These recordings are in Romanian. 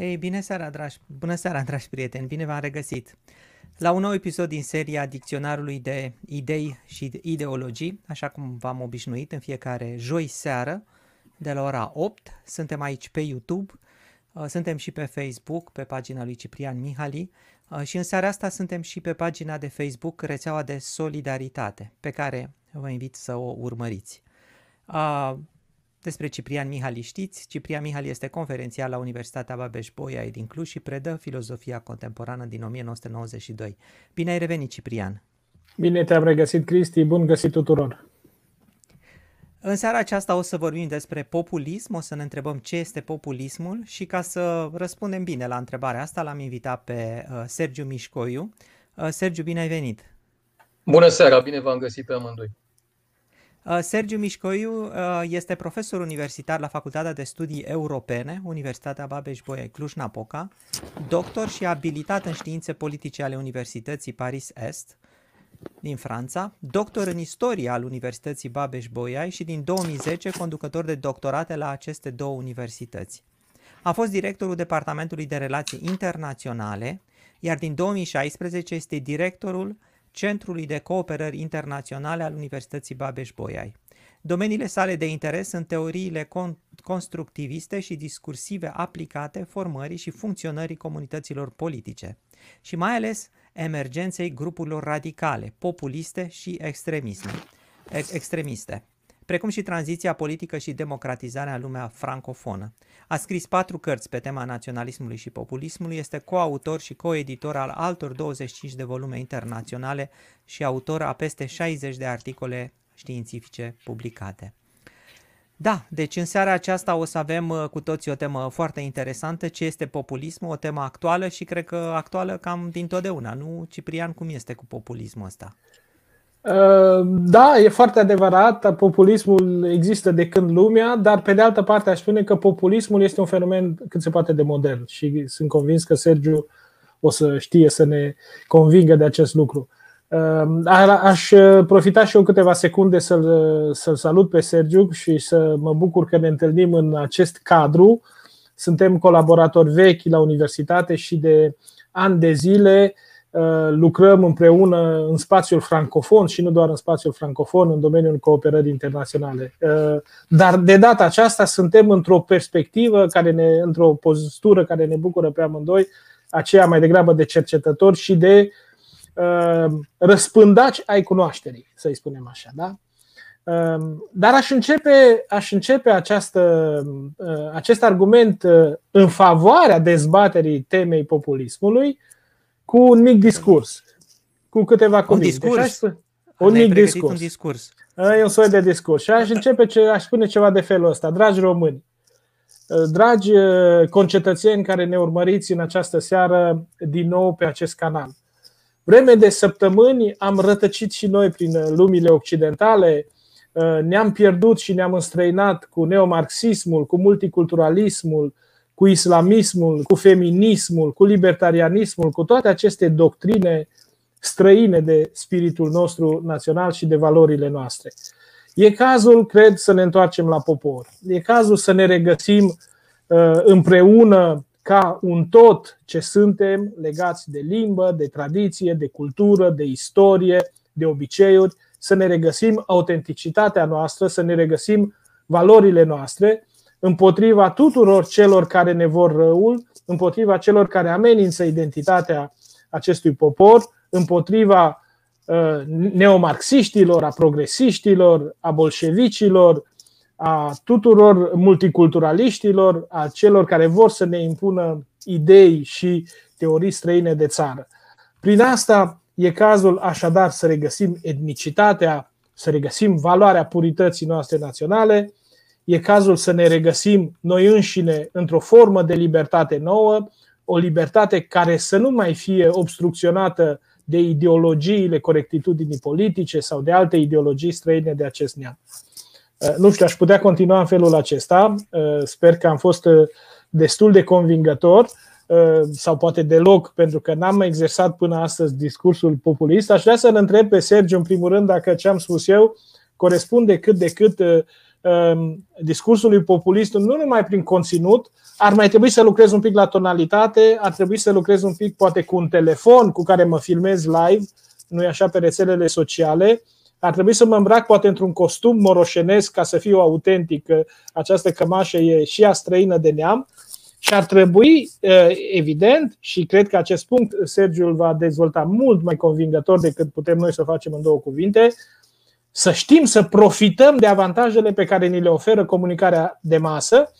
Hei, bine seara, dragi, bună seara, dragi prieteni, bine v-am regăsit la un nou episod din seria Dicționarului de idei și ideologii, așa cum v-am obișnuit în fiecare joi seară, de la ora 8. Suntem aici pe YouTube, uh, suntem și pe Facebook, pe pagina lui Ciprian Mihali uh, și în seara asta suntem și pe pagina de Facebook Rețeaua de Solidaritate, pe care vă invit să o urmăriți. Uh, despre Ciprian Mihali știți, Ciprian Mihali este conferențial la Universitatea Babeș-Bolyai din Cluj și predă filozofia contemporană din 1992. Bine ai revenit, Ciprian! Bine te-am regăsit, Cristi, bun găsit tuturor! În seara aceasta o să vorbim despre populism, o să ne întrebăm ce este populismul și ca să răspundem bine la întrebarea asta l-am invitat pe uh, Sergiu Mișcoiu. Uh, Sergiu, bine ai venit! Bună seara, bine v-am găsit pe amândoi! Uh, Sergiu Mișcoiu uh, este profesor universitar la Facultatea de Studii Europene, Universitatea Babeș-Bolyai Cluj-Napoca, doctor și abilitat în științe politice ale Universității Paris-Est din Franța, doctor în istorie al Universității Babeș-Bolyai și din 2010 conducător de doctorate la aceste două universități. A fost directorul Departamentului de Relații Internaționale, iar din 2016 este directorul Centrului de Cooperări Internaționale al Universității Babeș-Bolyai. Domeniile sale de interes sunt teoriile con- constructiviste și discursive aplicate formării și funcționării comunităților politice și mai ales emergenței grupurilor radicale, populiste și extremiste. extremiste precum și tranziția politică și democratizarea în lumea francofonă. A scris patru cărți pe tema naționalismului și populismului, este coautor și coeditor al altor 25 de volume internaționale și autor a peste 60 de articole științifice publicate. Da, deci în seara aceasta o să avem uh, cu toții o temă foarte interesantă, ce este populismul, o temă actuală și cred că actuală cam din totdeauna, nu? Ciprian, cum este cu populismul ăsta? Uh, da, e foarte adevărat, populismul există de când lumea, dar pe de altă parte aș spune că populismul este un fenomen cât se poate de modern și sunt convins că Sergiu o să știe să ne convingă de acest lucru. Uh, aș profita și eu câteva secunde să-l, să salut pe Sergiu și să mă bucur că ne întâlnim în acest cadru. Suntem colaboratori vechi la universitate și de ani de zile uh, Uh, lucrăm împreună în spațiul francofon și nu doar în spațiul francofon, în domeniul cooperării internaționale. Uh, dar de data aceasta suntem într-o perspectivă, care ne, într-o postură care ne bucură pe amândoi, aceea mai degrabă de cercetători și de uh, răspândaci ai cunoașterii, să-i spunem așa. Da? Dar aș începe, aș începe această, acest argument în favoarea dezbaterii temei populismului cu un mic discurs, cu câteva cuvinte. Un discurs? un mic discurs. un discurs. E un soi de discurs. Și aș începe, ce, aș spune ceva de felul ăsta. Dragi români, dragi concetățeni care ne urmăriți în această seară din nou pe acest canal. Vreme de săptămâni am rătăcit și noi prin lumile occidentale, ne-am pierdut și ne-am înstrăinat cu neomarxismul, cu multiculturalismul, cu islamismul, cu feminismul, cu libertarianismul, cu toate aceste doctrine străine de spiritul nostru național și de valorile noastre. E cazul, cred, să ne întoarcem la popor. E cazul să ne regăsim uh, împreună ca un tot ce suntem legați de limbă, de tradiție, de cultură, de istorie, de obiceiuri, să ne regăsim autenticitatea noastră, să ne regăsim valorile noastre împotriva tuturor celor care ne vor răul, împotriva celor care amenință identitatea acestui popor, împotriva uh, neomarxiștilor, a progresiștilor, a bolșevicilor, a tuturor multiculturaliștilor, a celor care vor să ne impună idei și teorii străine de țară. Prin asta e cazul așadar să regăsim etnicitatea, să regăsim valoarea purității noastre naționale, e cazul să ne regăsim noi înșine într-o formă de libertate nouă, o libertate care să nu mai fie obstrucționată de ideologiile corectitudinii politice sau de alte ideologii străine de acest neam. Uh, nu știu, aș putea continua în felul acesta. Uh, sper că am fost uh, destul de convingător sau poate deloc, pentru că n-am exersat până astăzi discursul populist. Aș vrea să-l întreb pe Sergiu, în primul rând, dacă ce am spus eu corespunde cât de cât um, discursului populist, nu numai prin conținut, ar mai trebui să lucrez un pic la tonalitate, ar trebui să lucrez un pic poate cu un telefon cu care mă filmez live, nu e așa pe rețelele sociale, ar trebui să mă îmbrac poate într-un costum moroșenesc ca să fiu autentic, această cămașă e și a străină de neam. Și ar trebui, evident, și cred că acest punct Sergiu îl va dezvolta mult mai convingător decât putem noi să facem în două cuvinte, să știm să profităm de avantajele pe care ni le oferă comunicarea de masă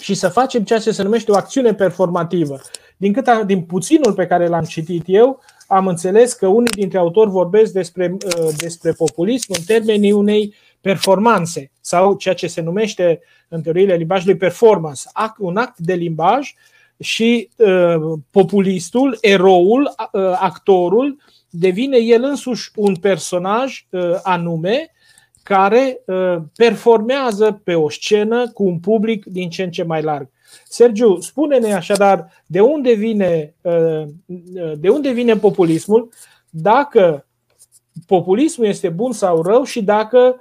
și să facem ceea ce se numește o acțiune performativă. Din, cât, din puținul pe care l-am citit eu, am înțeles că unii dintre autori vorbesc despre, despre populism în termenii unei performanțe sau ceea ce se numește în teoriile limbajului performance, un act de limbaj și uh, populistul, eroul, uh, actorul, devine el însuși un personaj uh, anume care uh, performează pe o scenă cu un public din ce în ce mai larg. Sergiu, spune-ne așadar de unde vine, uh, de unde vine populismul, dacă populismul este bun sau rău și dacă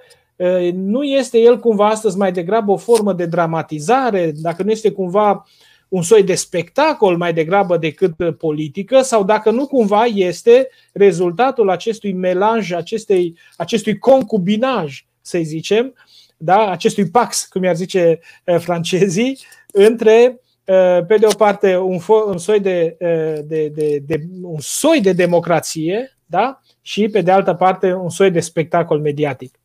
nu este el cumva astăzi mai degrabă o formă de dramatizare, dacă nu este cumva un soi de spectacol mai degrabă decât politică sau dacă nu cumva este rezultatul acestui melanj, acestei, acestui concubinaj, să zicem, da? acestui pax, cum i-ar zice francezii, între pe de o parte un, fo- un, soi de, de, de, de, un soi de democrație da? și pe de altă parte un soi de spectacol mediatic.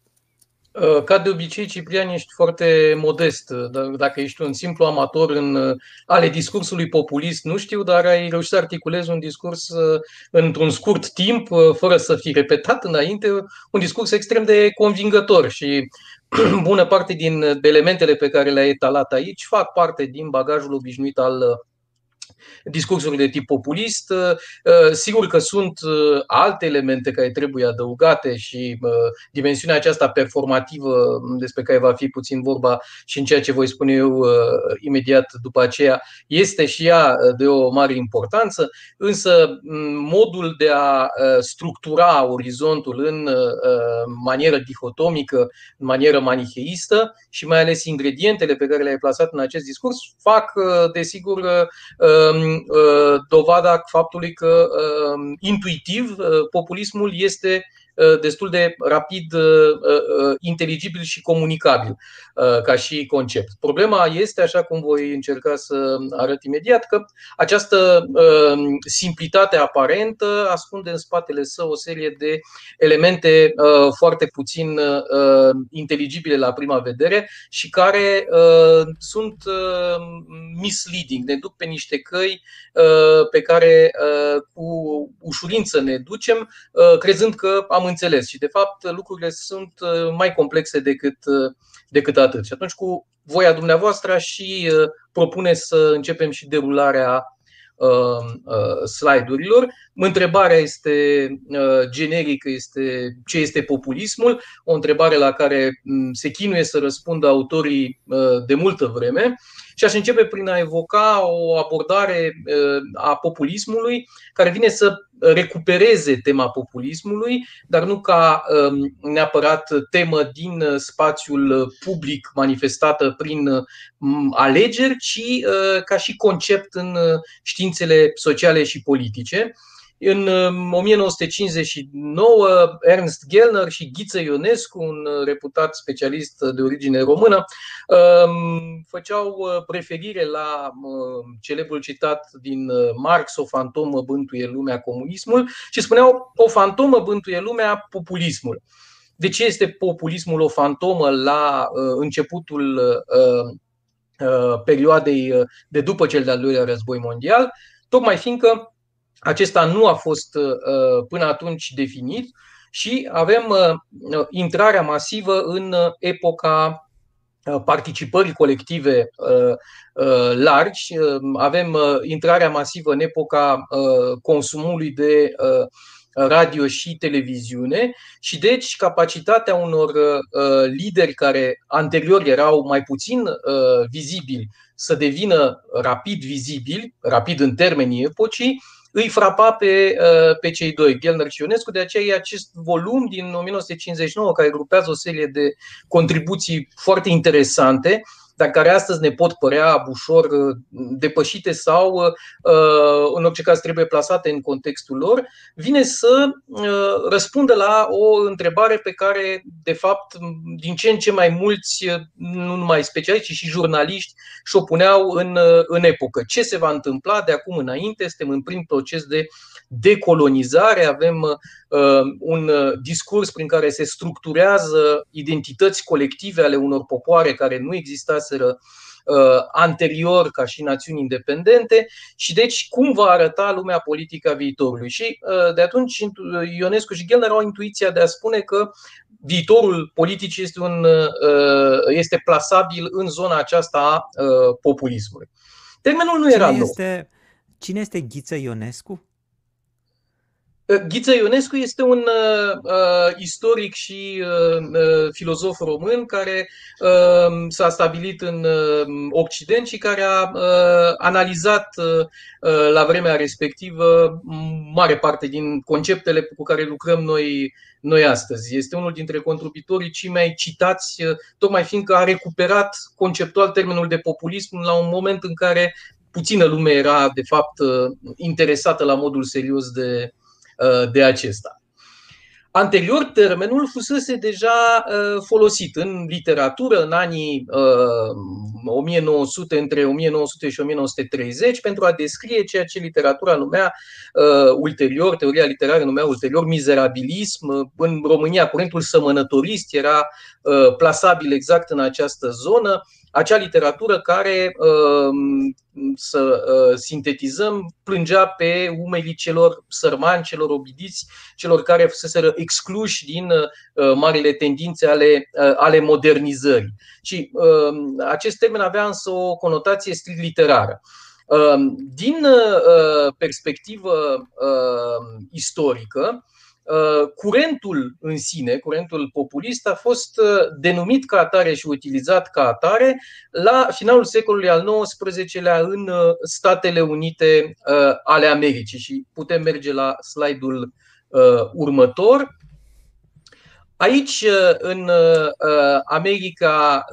Uh, ca de obicei, Ciprian, ești foarte modest. Uh, dacă ești un simplu amator în uh, ale discursului populist, nu știu, dar ai reușit să articulezi un discurs într-un scurt timp, fără să fi repetat înainte, un discurs extrem de convingător și bună parte din elementele pe care le-ai etalat aici fac parte din bagajul obișnuit al discursuri de tip populist. Uh, uh, sigur că sunt uh, alte elemente care trebuie adăugate și dimensiunea aceasta performativă despre care va fi puțin vorba și în ceea ce voi spune eu imediat după aceea este și ea de o mare importanță, însă modul de a structura orizontul în manieră dihotomică, în manieră manicheistă și mai ales ingredientele pe care le-ai plasat în acest discurs fac, desigur, Um, uh, dovada faptului că um, intuitiv uh, populismul este Uh, destul de rapid uh, uh, inteligibil și comunicabil ca și concept. Problema este, așa cum voi încerca să arăt imediat, că această simplitate aparentă ascunde în spatele său o serie de elemente foarte puțin inteligibile la prima vedere și care sunt misleading, ne duc pe niște căi pe care cu ușurință ne ducem, crezând că am am înțeles. Și, de fapt, lucrurile sunt uh, mai complexe decât, uh, decât atât. Și atunci, cu voia dumneavoastră, și uh, propune să începem și derularea slide-urilor. Întrebarea este generică, este ce este populismul, o întrebare la care mm, se chinuie să răspundă autorii de multă vreme și aș începe prin a evoca o abordare a populismului care vine să recupereze tema populismului, dar nu ca um, neapărat temă din spațiul public manifestată prin um, alegeri, ci uh, ca și concept în științele sociale și politice. În 1959, um, Ernst Gellner și Ghiță Ionescu, un uh, reputat specialist de origine română, um, făceau uh, preferire la um, celebrul citat din uh, Marx, o fantomă bântuie lumea comunismul, și spuneau o fantomă bântuie lumea populismul. De ce este populismul o fantomă la începutul perioadei de după cel de-al doilea război mondial? Tocmai fiindcă acesta nu a fost uh, până atunci definit și avem uh, intrarea masivă în epoca uh, participării colective largi, avem intrarea masivă în epoca consumului de radio și televiziune și deci capacitatea unor lideri care anterior erau mai puțin vizibili să devină rapid vizibili, rapid în termenii epocii, îi frapa pe, pe cei doi, Gellner și Ionescu, de aceea e acest volum din 1959 care grupează o serie de contribuții foarte interesante dar care astăzi ne pot părea ușor uh, depășite sau, uh, uh, în orice caz, trebuie plasate în contextul lor, vine să răspundă la o întrebare pe care, de fapt, din ce în ce mai mulți, nu numai specialiști, ci și jurnaliști, și-o puneau în, în epocă. Ce se va întâmpla de acum înainte? Suntem în prim proces de decolonizare, avem un discurs prin care se structurează identități colective ale unor popoare care nu existase existaseră uh, anterior ca și națiuni independente și deci cum va arăta lumea politică a viitorului. Și uh, de atunci Ionescu și Ghelner au intuiția de a spune că viitorul politic este, un, uh, este plasabil în zona aceasta a populismului. Termenul nu era cine nou. Este, cine este Ghiță Ionescu? Ghiță Ionescu este un uh, uh, istoric și uh, uh, filozof român care uh, s-a stabilit în uh, Occident și care a uh, analizat uh, la vremea respectivă mare parte din conceptele cu care lucrăm noi, noi astăzi. Este unul dintre contribuitorii cei mai citați, uh, tocmai fiindcă a recuperat conceptual termenul de populism la un moment în care puțină lume era, de fapt, interesată la modul serios de, Uh, de acesta. Anterior, termenul fusese deja uh, folosit în literatură în anii 1900, uh, între 1900 și 1930, pentru a descrie ceea ce literatura numea ulterior, teoria literară numea ulterior mizerabilism. În România, curentul sămănătorist era plasabil exact în această zonă acea literatură care, um, să uh, sintetizăm, plângea pe umelii celor sărmani, celor obidiți, celor care fuseseră excluși din uh, marile tendințe ale, uh, ale modernizării. Și um, acest termen avea însă o conotație strict literară. Um, din perspectivă istorică, Uh, curentul în sine, curentul populist, a fost uh, denumit ca atare și utilizat ca atare la finalul secolului al XIX-lea în uh, Statele Unite ale Americii. Și putem merge la slide-ul următor. Aici, în America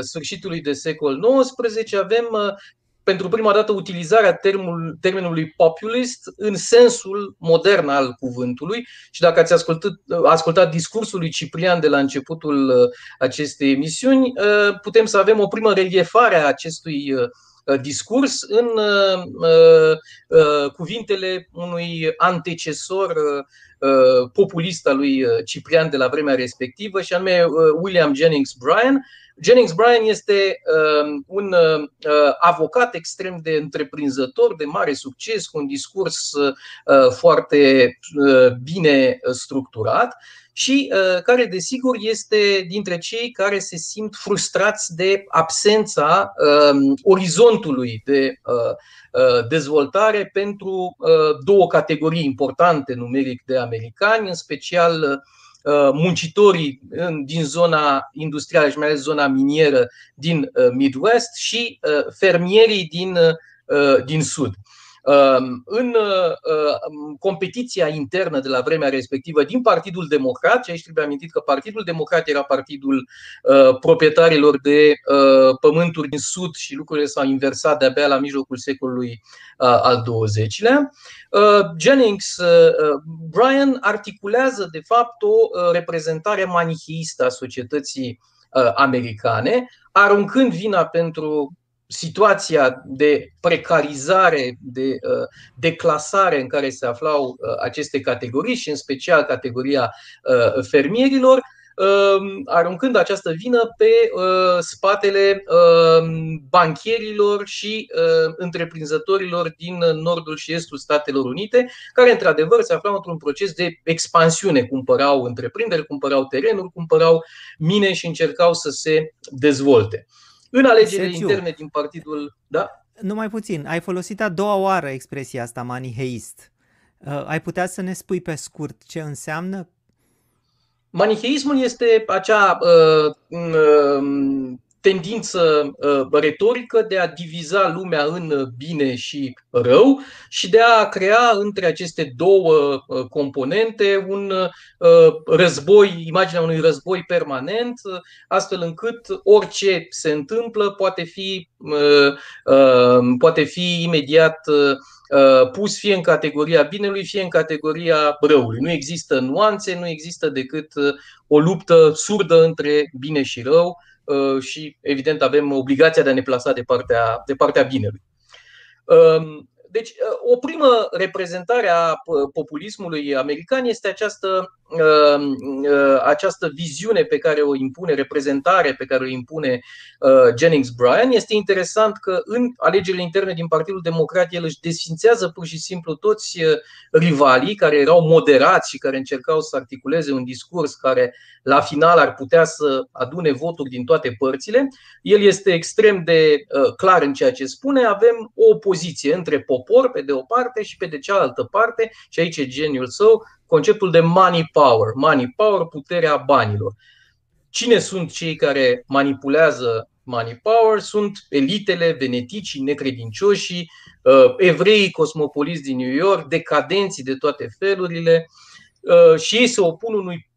sfârșitului de secol XIX, avem pentru prima dată utilizarea termenul, termenului populist în sensul modern al cuvântului. Și dacă ați ascultat, ascultat discursul lui Ciprian de la începutul uh, acestei emisiuni, uh, putem să avem o primă reliefare a acestui uh, discurs în cuvintele unui antecesor populist al lui Ciprian de la vremea respectivă, și anume William Jennings Bryan, Jennings Bryan este um, un uh, avocat extrem de întreprinzător, de mare succes, cu un discurs uh, foarte uh, bine structurat și care, desigur, este dintre cei care se simt frustrați de absența um, orizontului de dezvoltare pentru două categorii importante numeric de americani, în special Uh, muncitorii din zona industrială și mai ales zona minieră din uh, Midwest și uh, fermierii din, din Sud. Um, în competiția internă de la vremea respectivă din Partidul Democrat, și aici trebuie amintit că Partidul Democrat era partidul proprietarilor de pământuri din Sud și lucrurile s-au inversat de-abia la mijlocul secolului al XX-lea, Uh, Jennings, uh, uh, Brian articulează de fapt o reprezentare manicheistă a societății americane, aruncând vina pentru situația de precarizare, de declasare în care se aflau aceste categorii și în special categoria fermierilor, Um, aruncând această vină pe uh, spatele um, banchierilor și uh, întreprinzătorilor din nordul și estul Statelor Unite, care într-adevăr se aflau într-un proces de expansiune. Cumpărau întreprinderi, cumpărau terenuri, cumpărau mine și încercau să se dezvolte. În alegerile Sergiu, interne din partidul. Da? Numai puțin. Ai folosit a doua oară expresia asta maniheist. Uh, ai putea să ne spui pe scurt ce înseamnă Manicheismul este acea uh, uh, tendință retorică de a diviza lumea în bine și rău și de a crea între aceste două componente un război, imaginea unui război permanent, astfel încât orice se întâmplă poate fi, poate fi imediat Uh, pus fie în categoria binelui, fie în categoria răului. Nu există nuanțe, nu există decât uh, o luptă surdă între bine și rău uh, și, evident, avem obligația de a ne plasa de partea, de partea binelui. Um, deci, o primă reprezentare a populismului american este această Um, uh, această viziune pe care o impune, reprezentare pe care o impune uh, Jennings Bryan. Este interesant că în alegerile interne din Partidul Democrat el își desfințează pur și simplu toți uh, rivalii care erau moderați și care încercau să articuleze un discurs care la final ar putea să adune voturi din toate părțile. El este extrem de clar în ceea ce spune. Avem o opoziție între popor pe de o parte și pe de cealaltă parte, și aici e geniul său, conceptul de money power. Money power, puterea banilor. Cine sunt cei care manipulează money power? Sunt elitele, veneticii, necredincioșii, uh, evreii cosmopoliți din New York, decadenții de toate felurile uh, și ei se opun unui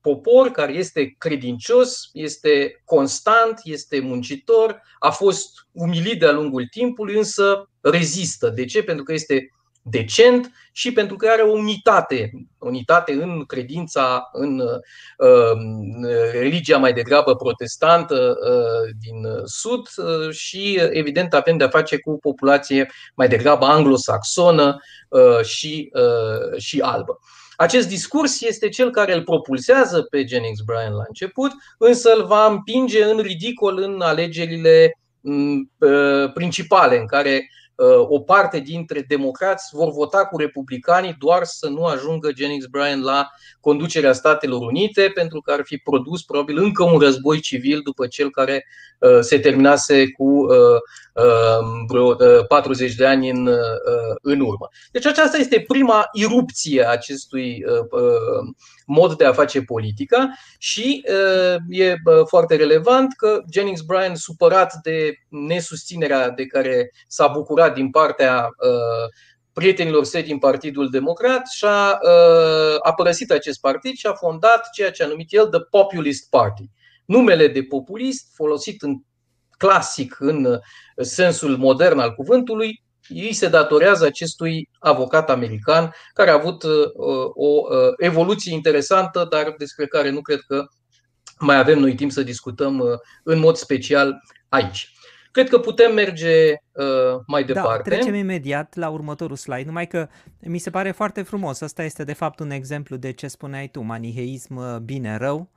popor care este credincios, este constant, este muncitor, a fost umilit de-a lungul timpului, însă rezistă. De ce? Pentru că este decent și pentru că are o unitate, unitate în credința, în uh, religia mai degrabă protestantă uh, din Sud uh, și, evident, avem de-a face cu populație mai degrabă anglosaxonă uh, și, uh, și albă. Acest discurs este cel care îl propulsează pe Jennings Bryan la început, însă îl va împinge în ridicol în alegerile mm, uh, principale, în care Uh, o parte dintre democrați vor vota cu republicanii doar să nu ajungă Jennings Bryan la conducerea Statelor Unite, pentru că ar fi produs probabil încă un război civil după cel care uh, se terminase cu uh, vreo 40 de ani în, în urmă. Deci aceasta este prima irupție a acestui mod de a face politica și e foarte relevant că Jennings Bryan, supărat de nesusținerea de care s-a bucurat din partea prietenilor săi din Partidul Democrat și a, a părăsit acest partid și a fondat ceea ce a numit el The Populist Party. Numele de populist, folosit în clasic în sensul modern al cuvântului, ei se datorează acestui avocat american care a avut uh, o uh, evoluție interesantă, dar despre care nu cred că mai avem noi timp să discutăm uh, în mod special aici. Cred că putem merge uh, mai da, departe. Da, trecem imediat la următorul slide, numai că mi se pare foarte frumos. Asta este de fapt un exemplu de ce spuneai tu, maniheism bine-rău,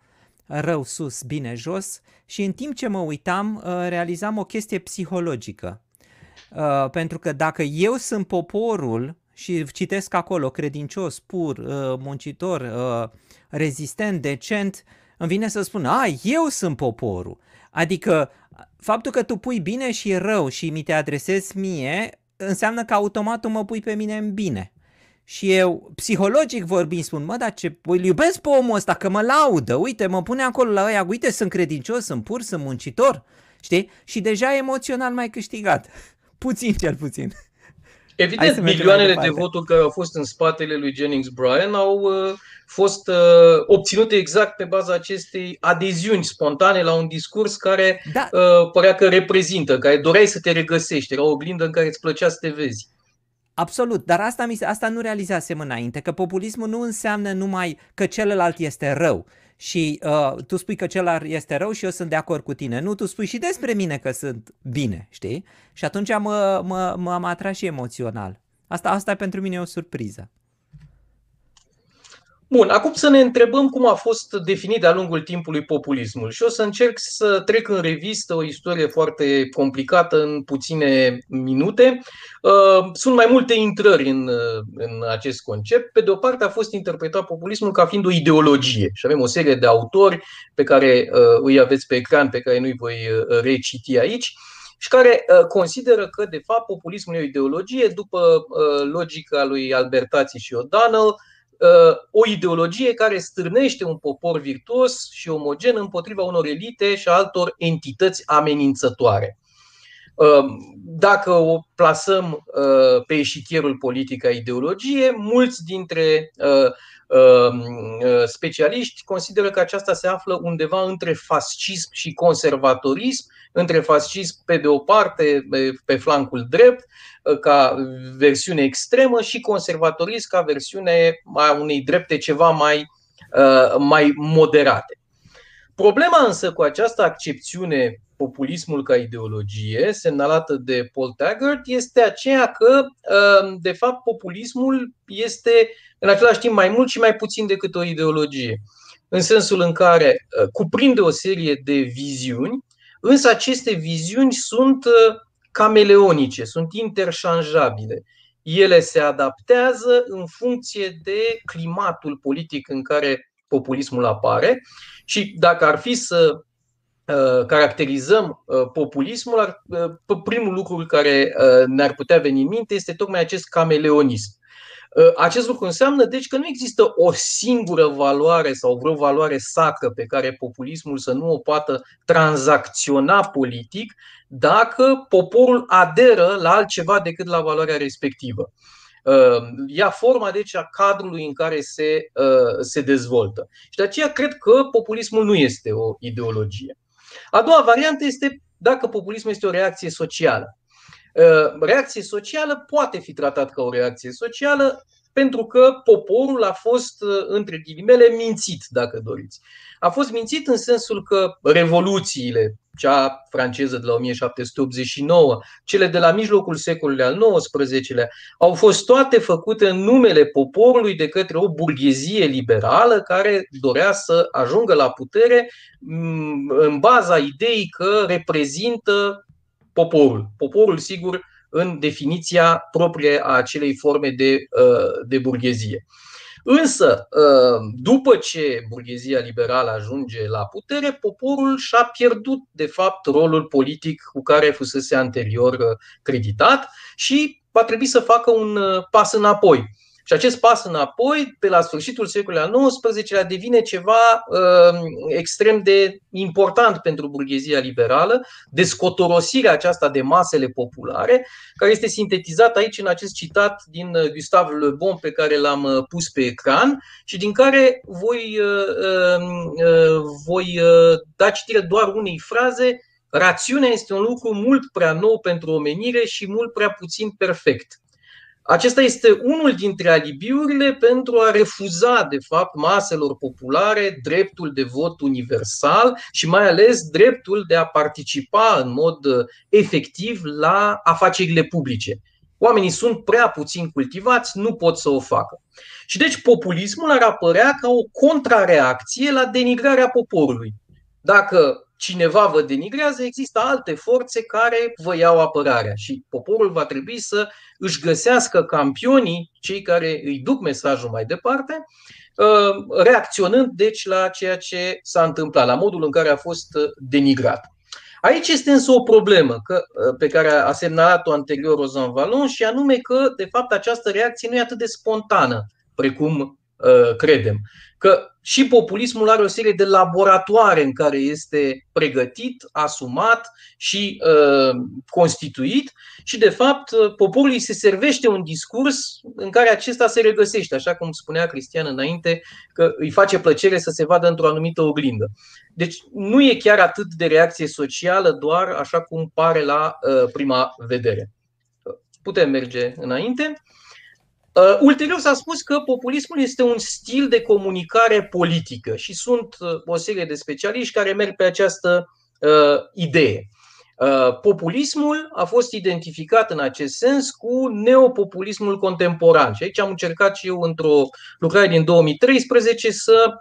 rău sus, bine jos și în timp ce mă uitam, realizam o chestie psihologică. Uh, pentru că dacă eu sunt poporul și citesc acolo credincios, pur, uh, muncitor, uh, rezistent, decent, îmi vine să spun, a, eu sunt poporul. Adică faptul că tu pui bine și rău și mi te adresezi mie, înseamnă că automat tu mă pui pe mine în bine. Și eu, psihologic vorbind, spun, mă, dar ce, îl iubesc pe omul ăsta, că mă laudă, uite, mă pune acolo la ăia, uite, sunt credincios, sunt pur, sunt muncitor, știi? Și deja emoțional mai câștigat. Puțin, cel puțin. Evident, milioanele de voturi care au fost în spatele lui Jennings Bryan au uh, fost uh, obținute exact pe baza acestei adeziuni spontane la un discurs care da. uh, părea că reprezintă, care doreai să te regăsești, era o oglindă în care îți plăcea să te vezi. Absolut, dar asta, asta nu realizasem înainte, că populismul nu înseamnă numai că celălalt este rău, și uh, tu spui că celălalt este rău și eu sunt de acord cu tine. Nu, tu spui și despre mine că sunt bine, știi? Și atunci mă, mă, m-am atras și emoțional. Asta, asta pentru mine e o surpriză. Bun, acum să ne întrebăm cum a fost definit de-a lungul timpului populismul și o să încerc să trec în revistă o istorie foarte complicată în puține minute. Uh, sunt mai multe intrări în, în acest concept. Pe de o parte a fost interpretat populismul ca fiind o ideologie și avem o serie de autori pe care uh, îi aveți pe ecran, pe care nu-i voi uh, reciti aici și care consideră că, de fapt, populismul e o ideologie după logica lui Albertații și O'Donnell, o ideologie care stârnește un popor virtuos și omogen împotriva unor elite și altor entități amenințătoare. Dacă o plasăm pe eșichierul politic a ideologie, mulți dintre specialiști consideră că aceasta se află undeva între fascism și conservatorism, între fascism pe de o parte, pe flancul drept, ca versiune extremă și conservatorism ca versiune a unei drepte ceva mai, mai moderate. Problema însă cu această accepțiune populismul ca ideologie, semnalată de Paul Taggart, este aceea că, de fapt, populismul este în același timp mai mult și mai puțin decât o ideologie. În sensul în care cuprinde o serie de viziuni, însă aceste viziuni sunt cameleonice, sunt interșanjabile. Ele se adaptează în funcție de climatul politic în care populismul apare și dacă ar fi să uh, caracterizăm uh, populismul, uh, primul lucru care ne-ar putea veni în minte este tocmai acest cameleonism. Acest lucru înseamnă, deci, că nu există o singură valoare sau vreo valoare sacră pe care populismul să nu o poată tranzacționa politic dacă poporul aderă la altceva decât la valoarea respectivă. Ia forma, deci, a cadrului în care se, se dezvoltă. Și de aceea cred că populismul nu este o ideologie. A doua variantă este dacă populismul este o reacție socială. Uh, reacție socială poate fi tratat ca o reacție socială pentru că poporul a fost, uh, între ghilimele, mințit, dacă doriți. A fost mințit în sensul că revoluțiile, cea franceză de la 1789, cele de la mijlocul secolului al XIX-lea, au fost toate făcute în numele poporului de către o burghezie liberală care dorea să ajungă la putere mm, în baza ideii că reprezintă poporul. Poporul, sigur, în definiția proprie a acelei forme de, uh, de burghezie. Însă, uh, după ce burghezia liberală ajunge la putere, poporul și-a pierdut, de fapt, rolul politic cu care fusese anterior uh, creditat și va trebui să facă un pas înapoi. Și acest pas înapoi, pe la sfârșitul secolului al XIX-lea, devine ceva uh, extrem de important pentru burghezia liberală, descotorosirea aceasta de masele populare, care este sintetizat aici în acest citat din uh, Gustave Le Bon pe care l-am uh, pus pe ecran și din care voi, uh, uh, voi uh, da citire doar unei fraze Rațiunea este un lucru mult prea nou pentru omenire și mult prea puțin perfect. Acesta este unul dintre alibiurile pentru a refuza, de fapt, maselor populare dreptul de vot universal și mai ales dreptul de a participa în mod uh, efectiv la afacerile publice. Oamenii sunt prea puțin cultivați, nu pot să o facă. Și deci populismul ar apărea ca o contrareacție la denigrarea poporului. Dacă cineva vă denigrează, există alte forțe care vă iau apărarea și poporul va trebui să își găsească campionii, cei care îi duc mesajul mai departe, uh, reacționând deci la ceea ce s-a întâmplat, la modul în care a fost uh, denigrat. Aici este însă o problemă că, uh, pe care a semnalat-o anterior Rozan Valon și anume că, de fapt, această reacție nu e atât de spontană precum uh, credem că și populismul are o serie de laboratoare în care este pregătit, asumat și uh, constituit și, de fapt, poporului se servește un discurs în care acesta se regăsește, așa cum spunea Cristian înainte, că îi face plăcere să se vadă într-o anumită oglindă. Deci nu e chiar atât de reacție socială, doar așa cum pare la uh, prima vedere. Putem merge înainte. Uh, ulterior s-a spus că populismul este un stil de comunicare politică și sunt uh, o serie de specialiști care merg pe această uh, idee. Uh, populismul a fost identificat în acest sens cu neopopulismul contemporan. Și aici am încercat și eu într-o lucrare din 2013 să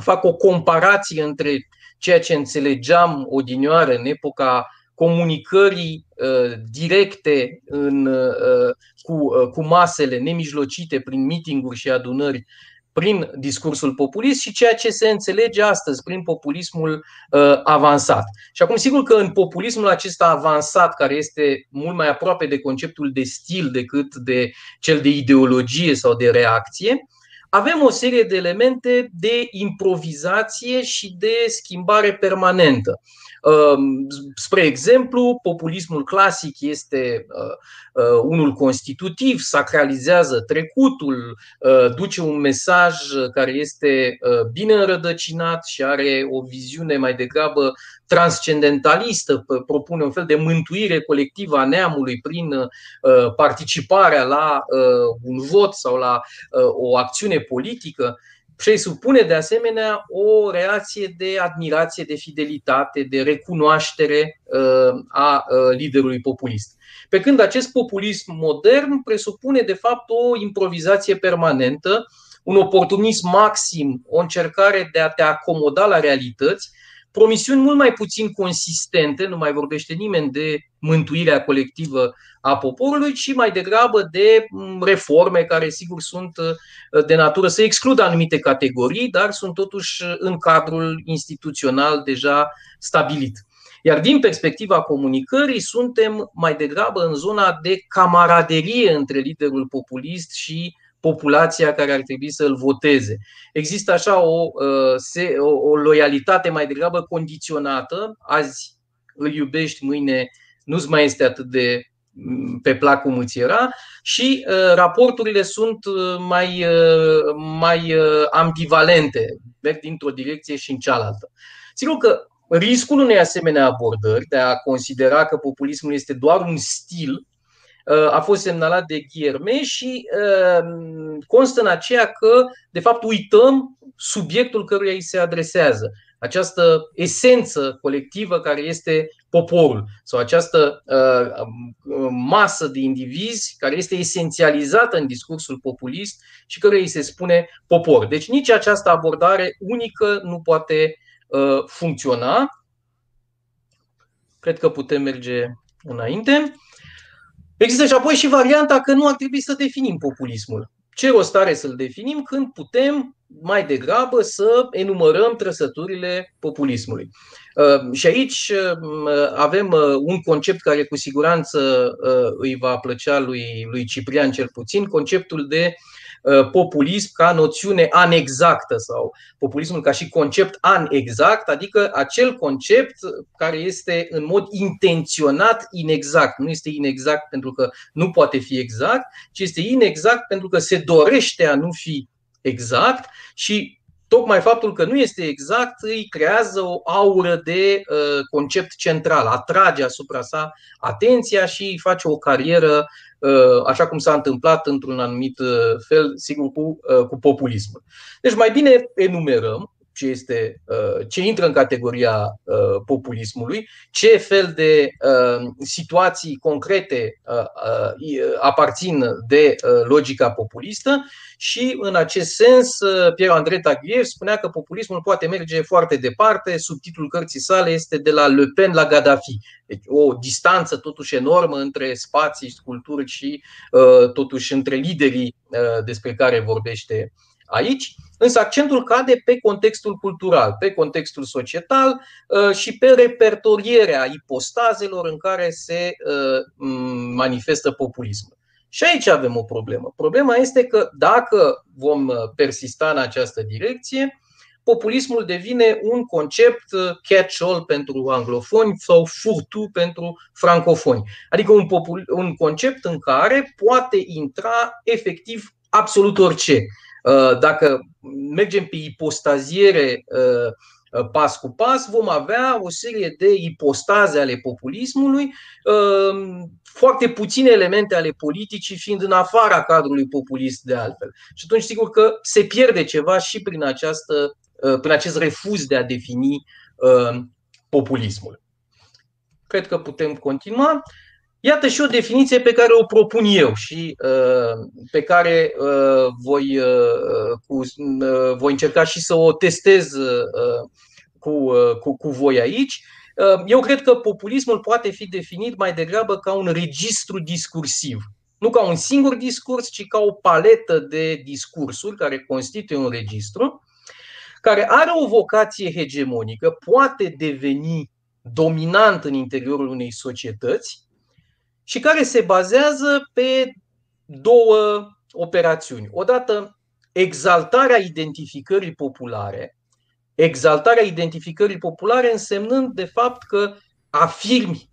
fac o comparație între ceea ce înțelegeam odinioară în epoca comunicării uh, directe în, uh, cu, uh, cu masele nemijlocite prin mitinguri și adunări prin discursul populist și ceea ce se înțelege astăzi prin populismul uh, avansat. Și acum, sigur că în populismul acesta avansat, care este mult mai aproape de conceptul de stil decât de cel de ideologie sau de reacție, avem o serie de elemente de improvizație și de schimbare permanentă. Spre exemplu, populismul clasic este uh, uh, unul constitutiv, sacralizează trecutul, uh, duce un mesaj care este bine înrădăcinat și are o viziune mai degrabă transcendentalistă, propune un fel de mântuire colectivă a neamului prin participarea la un vot sau la o acțiune politică presupune de asemenea o reacție de admirație, de fidelitate, de recunoaștere uh, a uh, liderului populist. Pe când acest populism modern presupune de fapt o improvizație permanentă, un oportunism maxim, o încercare de a te acomoda la realități, promisiuni mult mai puțin consistente, nu mai vorbește nimeni de mântuirea colectivă a poporului, ci mai degrabă de mm, reforme care, sigur, sunt uh, de natură să excludă anumite categorii, dar sunt totuși în cadrul instituțional deja stabilit. Iar din perspectiva comunicării, suntem mai degrabă în zona de camaraderie între liderul populist și populația care ar trebui să îl voteze. Există așa o, uh, o, o loialitate mai degrabă condiționată. Azi îl iubești, mâine nu-ți mai este atât de mm, pe plac cum îți era și uh, raporturile sunt uh, mai, uh, mai uh, ambivalente, merg dintr-o direcție și în cealaltă. Sigur că riscul unei asemenea abordări de a considera că populismul este doar un stil uh, a fost semnalat de Ghierme și uh, constă în aceea că, de fapt, uităm subiectul căruia îi se adresează această esență colectivă care este poporul sau această uh, masă de indivizi care este esențializată în discursul populist și care îi se spune popor. Deci nici această abordare unică nu poate uh, funcționa. Cred că putem merge înainte. Există și apoi și varianta că nu ar trebui să definim populismul. Ce rost are să-l definim când putem mai degrabă să enumărăm trăsăturile populismului. Uh, și aici uh, avem uh, un concept care cu siguranță îi va plăcea lui, lui Ciprian cel puțin, conceptul de populism ca noțiune anexactă sau populismul ca și concept anexact, adică acel concept care este în mod intenționat inexact. Nu este inexact pentru că nu poate fi exact, ci este inexact pentru că se dorește a nu fi exact și tocmai faptul că nu este exact îi creează o aură de uh, concept central, atrage asupra sa atenția și îi face o carieră, uh, așa cum s-a întâmplat într-un anumit uh, fel, sigur, cu, cu populismul. Deci mai bine enumerăm ce, este, uh, ce intră în categoria uh, populismului, ce fel de uh, situații concrete aparțin de logica populistă și în acest sens Piero Andrei Taguiev spunea că populismul poate merge foarte departe, subtitlul cărții sale este de la Le Pen la Gaddafi. Deci o distanță totuși enormă între spații, culturi și totuși între liderii despre care vorbește aici, însă accentul cade pe contextul cultural, pe contextul societal uh, și pe repertorierea ipostazelor în care se uh, manifestă populismul. Și aici avem o problemă. Problema este că dacă vom uh, persista în această direcție, populismul devine un concept catch-all pentru anglofoni sau furtu pentru francofoni. Adică un, popul, un concept în care poate intra efectiv absolut orice. Uh, dacă mergem pe ipostaziere uh, uh, pas cu pas, vom avea o serie de ipostaze ale populismului, foarte puține elemente ale politicii fiind în afara cadrului populist de altfel. Și atunci sigur că se pierde ceva și prin, această, prin acest refuz de a defini populismul. Cred că putem continua. Iată și o definiție pe care o propun eu și uh, pe care uh, voi, uh, cu, uh, voi încerca și să o testez uh, cu, uh, cu, cu voi aici. Uh, eu cred că populismul poate fi definit mai degrabă ca un registru discursiv. Nu ca un singur discurs, ci ca o paletă de discursuri care constituie un registru, care are o vocație hegemonică, poate deveni dominant în interiorul unei societăți, și care se bazează pe două operațiuni. Odată, exaltarea identificării populare, exaltarea identificării populare însemnând de fapt că afirmi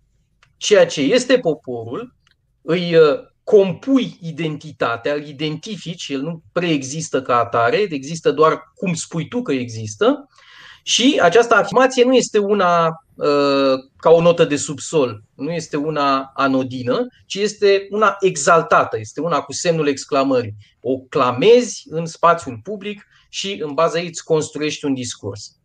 ceea ce este poporul, îi uh, compui identitatea, îl identifici, el nu preexistă ca atare, există doar cum spui tu că există și această afirmație nu este una uh, ca o notă de subsol, nu este una anodină, ci este una exaltată, este una cu semnul exclamării. O clamezi în spațiul public și în baza ei îți construiești un discurs.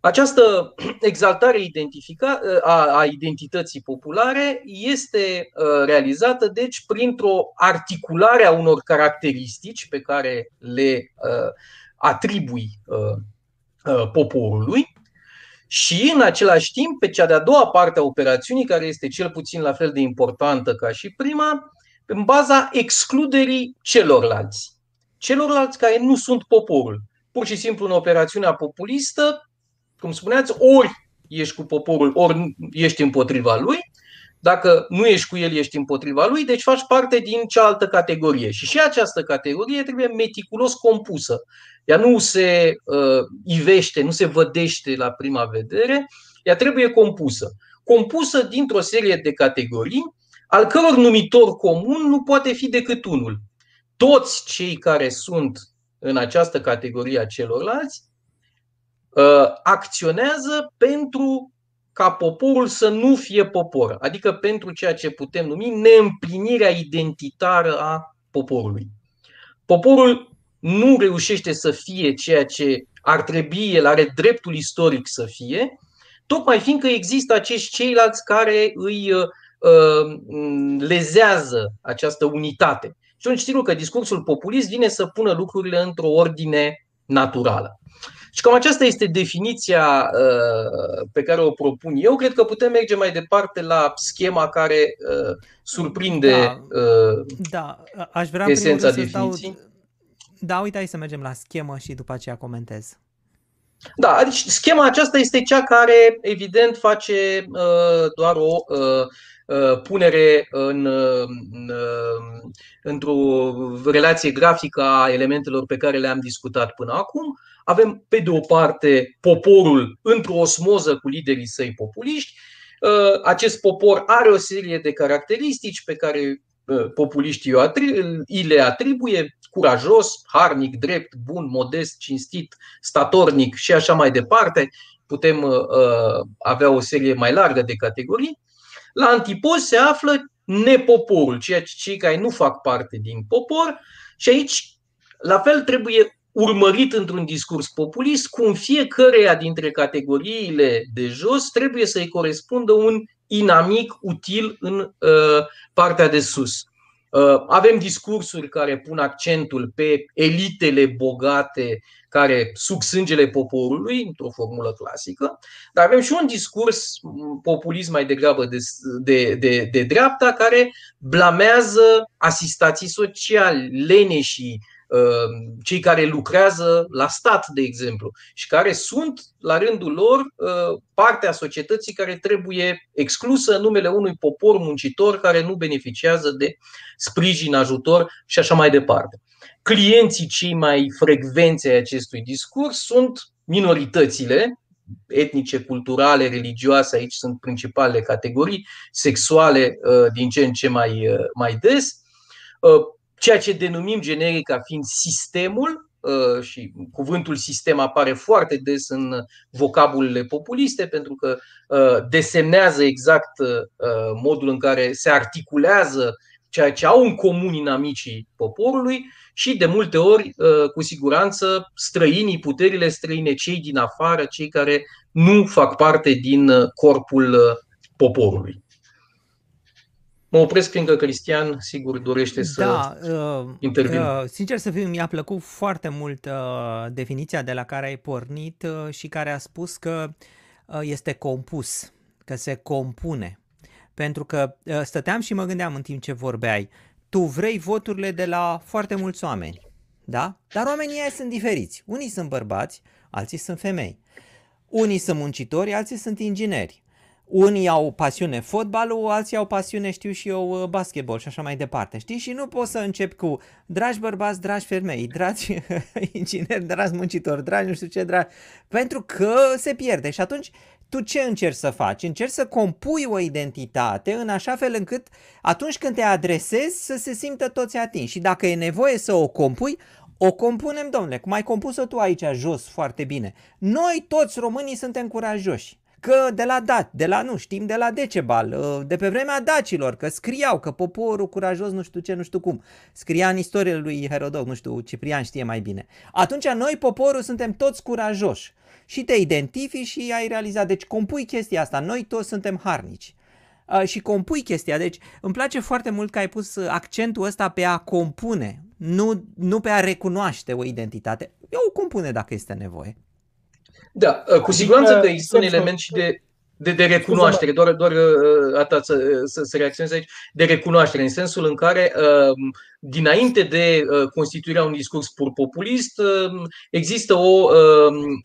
Această exaltare identifica, a, a identității populare este uh, realizată, deci, printr-o articulare a unor caracteristici pe care le uh, atribui uh, poporului și, în același timp, pe cea de-a doua parte a operațiunii, care este cel puțin la fel de importantă ca și prima, în baza excluderii celorlalți. Celorlalți care nu sunt poporul. Pur și simplu, în operațiunea populistă, cum spuneați, ori ești cu poporul, ori ești împotriva lui. Dacă nu ești cu el, ești împotriva lui, deci faci parte din cealaltă categorie. Și și această categorie trebuie meticulos compusă. Ea nu se uh, ivește, nu se vădește la prima vedere, ea trebuie compusă. Compusă dintr-o serie de categorii, al căror numitor comun nu poate fi decât unul. Toți cei care sunt în această categorie a celorlalți Uh, acționează pentru ca poporul să nu fie popor, adică pentru ceea ce putem numi neîmplinirea identitară a poporului. Poporul nu reușește să fie ceea ce ar trebui, el are dreptul istoric să fie, tocmai fiindcă există acești ceilalți care îi uh, uh lezează această unitate. Și atunci sigur că discursul populist vine să pună lucrurile într-o ordine naturală. Și cam aceasta este definiția uh, pe care o propun eu. Cred că putem merge mai departe la schema care uh, surprinde da, uh, da. Aș vrea esența definiției. Dau... Da, uite, hai să mergem la schemă și după aceea comentez. Da, deci schema aceasta este cea care, evident, face uh, doar o uh, uh, punere în, în, într-o relație grafică a elementelor pe care le-am discutat până acum. Avem, pe de o parte, poporul într-o osmoză cu liderii săi populiști. Uh, acest popor are o serie de caracteristici pe care uh, populiștii îi le atribuie, curajos, harnic, drept, bun, modest, cinstit, statornic și așa mai departe. Putem uh, avea o serie mai largă de categorii. La antipoz se află nepoporul, ceea ce cei care nu fac parte din popor și aici la fel trebuie urmărit într-un discurs populist, cum fiecăreia dintre categoriile de jos trebuie să-i corespundă un inamic util în uh, partea de sus. Uh, avem discursuri care pun accentul pe elitele bogate care suc sângele poporului, într-o formulă clasică, dar avem și un discurs populist mai degrabă de, de, de, de dreapta care blamează asistații sociali, leneșii, Uh, cei care lucrează la stat, de exemplu, și care sunt, la rândul lor, uh, partea societății care trebuie exclusă în numele unui popor muncitor care nu beneficiază de sprijin, ajutor și așa mai departe. Clienții cei mai frecvenți ai acestui discurs sunt minoritățile, etnice, culturale, religioase, aici sunt principalele categorii, sexuale uh, din ce în ce mai, mai des, ceea ce denumim generic ca fiind sistemul, uh, și cuvântul sistem apare foarte des în vocabulele populiste pentru că uh, desemnează exact uh, modul în care se articulează ceea ce au în comun inamicii poporului și de multe ori, cu siguranță, străinii, puterile străine, cei din afară, cei care nu fac parte din corpul poporului. Mă opresc fiindcă Cristian, sigur, dorește să da, uh, intervină. Uh, sincer să fiu, mi-a plăcut foarte mult uh, definiția de la care ai pornit uh, și care a spus că uh, este compus, că se compune. Pentru că uh, stăteam și mă gândeam în timp ce vorbeai, tu vrei voturile de la foarte mulți oameni, da? Dar oamenii ei sunt diferiți. Unii sunt bărbați, alții sunt femei. Unii sunt muncitori, alții sunt ingineri. Unii au pasiune fotbalul, alții au pasiune, știu și eu, uh, basketball și așa mai departe, știi? Și nu poți să încep cu dragi bărbați, dragi femei, dragi ingineri, dragi muncitori, dragi nu știu ce, dragi... Pentru că se pierde și atunci tu ce încerci să faci? Încerci să compui o identitate în așa fel încât atunci când te adresezi să se simtă toți atinși și dacă e nevoie să o compui, o compunem, domnule, cum ai compus-o tu aici jos foarte bine. Noi toți românii suntem curajoși. Că de la dat, de la nu, știm de la Decebal, ă, de pe vremea dacilor, că scriau că poporul curajos nu știu ce, nu știu cum. Scria în istorie lui Herodot, nu știu, Ciprian știe mai bine. Atunci noi, poporul, suntem toți curajoși. Și te identifici și ai realizat. Deci compui chestia asta. Noi toți suntem harnici. Uh, și compui chestia. Deci îmi place foarte mult că ai pus accentul ăsta pe a compune, nu, nu pe a recunoaște o identitate. Eu o compune dacă este nevoie. Da, uh, cu adică, siguranță că există un element și de, de, de recunoaștere, doar, doar uh, atât să, să, să reacționez aici, de recunoaștere, în sensul în care, dinainte de constituirea unui discurs pur populist, există o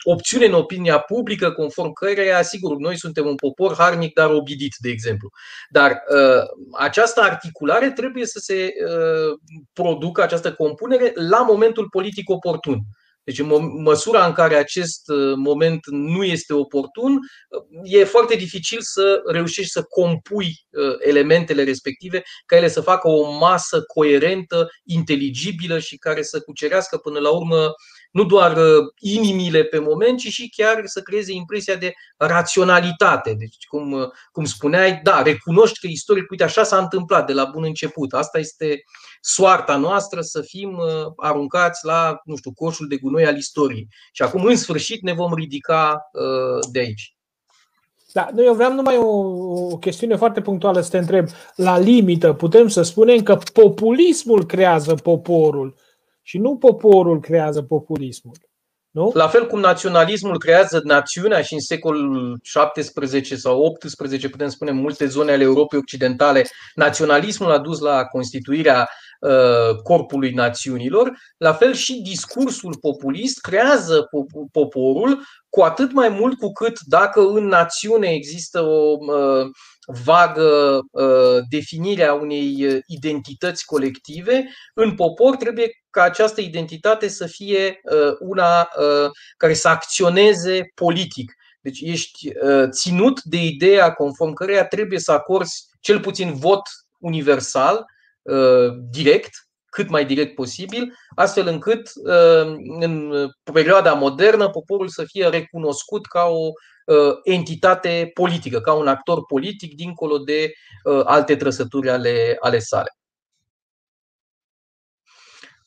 opțiune în opinia publică conform căreia, sigur, noi suntem un popor harnic, dar obidit, de exemplu. Dar această articulare trebuie să se producă, această compunere, la momentul politic oportun. Deci în măsura în care acest uh, moment nu este oportun, uh, e foarte dificil să reușești să compui uh, elementele respective, ca ele să facă o masă coerentă, inteligibilă și care să cucerească până la urmă nu doar uh, inimile pe moment, ci și chiar să creeze impresia de raționalitate. Deci, cum, uh, cum spuneai, da, recunoști că istoric, uite, așa s-a întâmplat de la bun început. Asta este soarta noastră să fim uh, aruncați la, nu știu, coșul de gunoi al istoriei. Și acum, în sfârșit, ne vom ridica de aici. Da, eu vreau numai o, o chestiune foarte punctuală să te întreb. La limită, putem să spunem că populismul creează poporul și nu poporul creează populismul. Nu? La fel cum naționalismul creează națiunea și în secolul 17 sau 18, putem spune, în multe zone ale Europei Occidentale, naționalismul a dus la constituirea uh, corpului națiunilor, la fel și discursul populist creează poporul cu atât mai mult cu cât dacă în națiune există o uh, vagă uh, definire a unei uh, identități colective, în popor trebuie ca această identitate să fie una care să acționeze politic. Deci ești ținut de ideea conform căreia trebuie să acorzi cel puțin vot universal, direct, cât mai direct posibil, astfel încât uh, în perioada modernă poporul să fie recunoscut ca o uh, entitate politică, ca un actor politic dincolo de uh, alte trăsături ale, ale sale.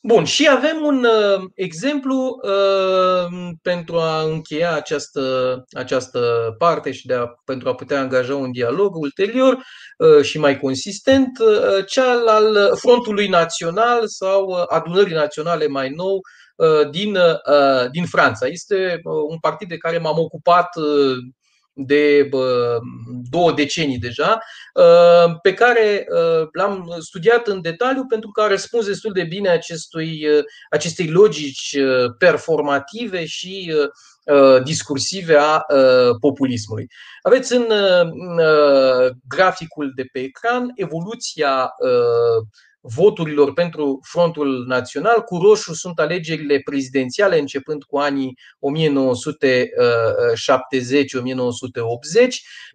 Bun, și avem un uh, exemplu uh, pentru a încheia această, această parte și de a, pentru a putea angaja un dialog ulterior uh, și mai consistent, uh, cel al Frontului Național sau uh, Adunării Naționale mai nou uh, din, uh, din Franța. Este uh, un partid de care m-am ocupat uh, de două decenii deja, ă, pe care ă, l-am studiat în detaliu pentru că a răspuns destul de bine acestui, ă, acestei logici performative și discursive a populismului. Aveți în graficul de pe ecran evoluția voturilor pentru Frontul Național. Cu roșu sunt alegerile prezidențiale începând cu anii 1970-1980.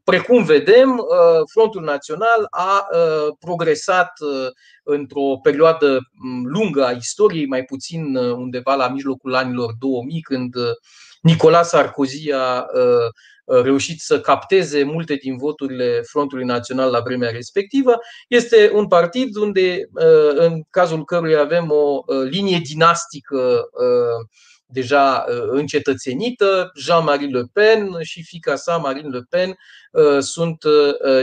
Precum vedem, uh, Frontul Național a uh, progresat uh, într-o perioadă mm, lungă a istoriei, mai puțin undeva la mijlocul anilor 2000, când Nicolas Sarkozy a reușit să capteze multe din voturile Frontului Național la vremea respectivă. Este un partid unde, uh, în cazul căruia avem o uh, linie dinastică uh, deja încetățenită, Jean-Marie Le Pen și fica sa, Marine Le Pen, sunt